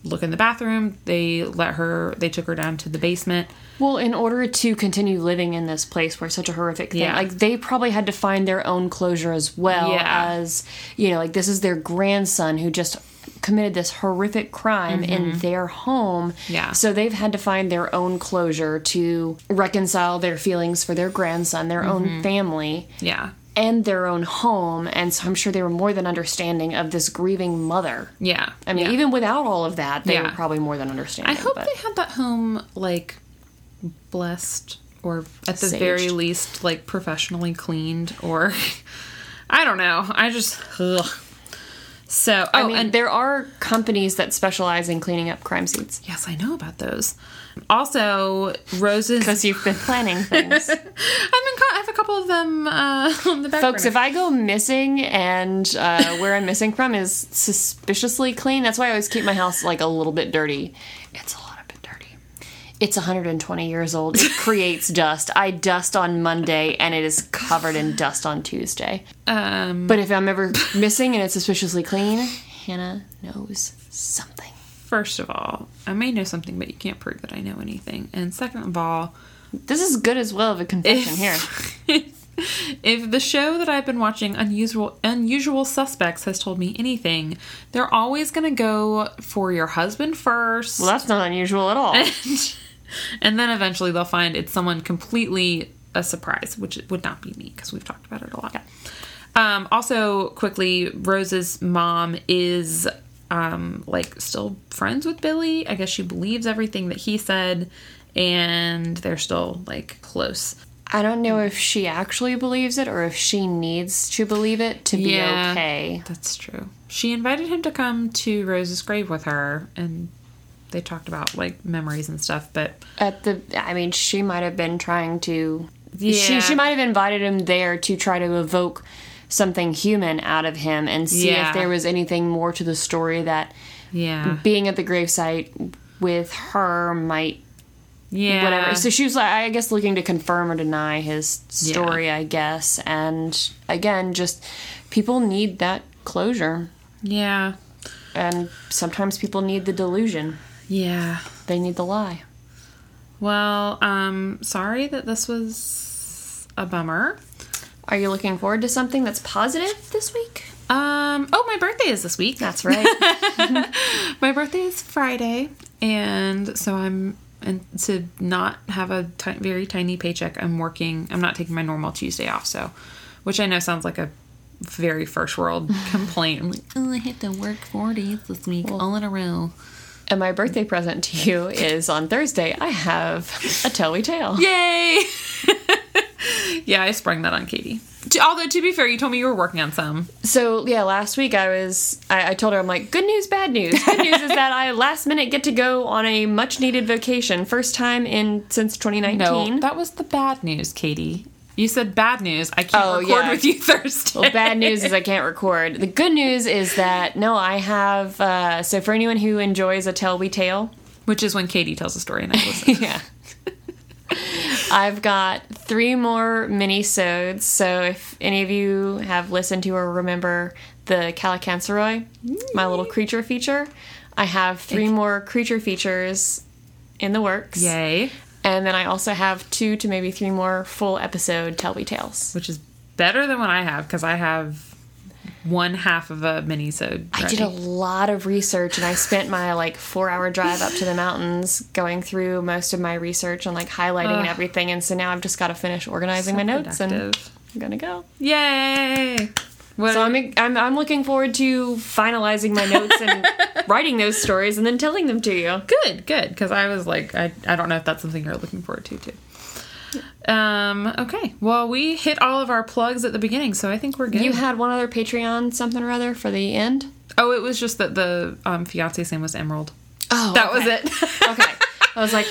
look in the bathroom. They let her. They took her down to the basement. Well, in order to continue living in this place where such a horrific thing, Yeah. like they probably had to find their own closure as well Yeah. as, you know, like this is their grandson who just committed this horrific crime in their home. Mm-hmm. Yeah. So they've had to find their own closure to reconcile their feelings for their grandson, their Mm-hmm. own family, Yeah. and their own home. And so I'm sure they were more than understanding of this grieving mother. Yeah. I mean, yeah. even without all of that, they Yeah. were probably more than understanding. I hope but- they had that home like blessed or at the Saged. very least like professionally cleaned or I don't know. I just ugh. So oh I mean, and there are companies that specialize in cleaning up crime scenes. yes, I know about those. Also, Rose's Because you've been planning things. I've been co- I've a couple of them uh, on the back. Folks, burner. if I go missing and uh, where I'm missing from is suspiciously clean, that's why I always keep my house like a little bit dirty. It's a lot of bit dirty. It's 120 years old. It creates dust. I dust on Monday and it is covered in dust on Tuesday. um, But if I'm ever missing and it's suspiciously clean, Hannah knows something. first of all, I may know something, but you can't prove that I know anything. And second of all, This is good as well of a confession here. if the show that I've been watching, Unusual Unusual Suspects, has told me anything, they're always going to go for your husband first. Well, that's not unusual at all. and then eventually they'll find it's someone completely a surprise, which would not be me because we've talked about it a lot. Um, also, quickly, Rose's mom is um, like still friends with Billy. I guess she believes everything that he said, and they're still like close. I don't know if she actually believes it or if she needs to believe it to be Yeah. okay. That's true. She invited him to come to Rose's grave with her, and they talked about like memories and stuff. But At the, I mean, she might have been trying to. Yeah. She she might have invited him there to try to evoke something human out of him and see Yeah. if there was anything more to the story that yeah, being at the gravesite with her might yeah, whatever. So she was like, I guess, looking to confirm or deny his story, I guess. And again, just people need that closure, yeah, and sometimes people need the delusion. Yeah. They need the lie. Well, um, sorry that this was a bummer. Are you looking forward to something that's positive this week? Um, oh, my birthday is this week. That's right. my birthday is Friday, and so I'm and to not have a very tiny paycheck. I'm working. I'm not taking my normal Tuesday off. So, which I know sounds like a very first world complaint. I'm like, oh, I have to work four days this week all in a row. And my birthday present to you is on Thursday. I have a Telly Tale. Yay! yeah, I sprung that on Katie. Although to be fair, you told me you were working on some. So yeah, last week I was I, I told her I'm like good news, bad news. Good news is that I last minute get to go on a much needed vacation, first time in since 2019. No, that was the bad news, Katie. You said bad news. I can't Oh, record yeah. with you Thursday. well, bad news is I can't record. The good news is that no, I have. Uh, so for anyone who enjoys a tell we tale, Which is when Katie tells a story and I listen. yeah. I've got three more mini-sodes, so if any of you have listened to or remember the Kallikantzaroi, my little creature feature, I have three more creature features in the works. Yay. And then I also have two to maybe three more full episode Tell Me Tales. Which is better than what I have because I have one half of a mini so I did a lot of research and I spent my like four hour drive up to the mountains going through most of my research and like highlighting and Ugh. everything. And so now I've just got to finish organizing my notes and I'm gonna go. Yay! What So I'm, I'm I'm looking forward to finalizing my notes and writing those stories and then telling them to you. good, good. Because I was like, I, I don't know if that's something you're looking forward to too. Um. Okay. Well, we hit all of our plugs at the beginning, so I think we're good. You had one other Patreon something or other for the end. oh, it was just that the um, fiance's name was Emerald. Oh, That was it. okay. I was like,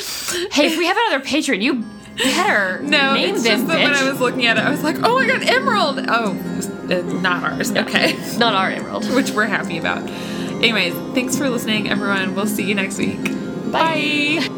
hey, if we have another patron, you better No, name it's just that when. I was looking at it, I was like, "Oh my god, Emerald!" Oh, uh, not ours. Okay, Not our emerald. which we're happy about. Anyways, thanks for listening, everyone. We'll see you next week. Bye. Bye.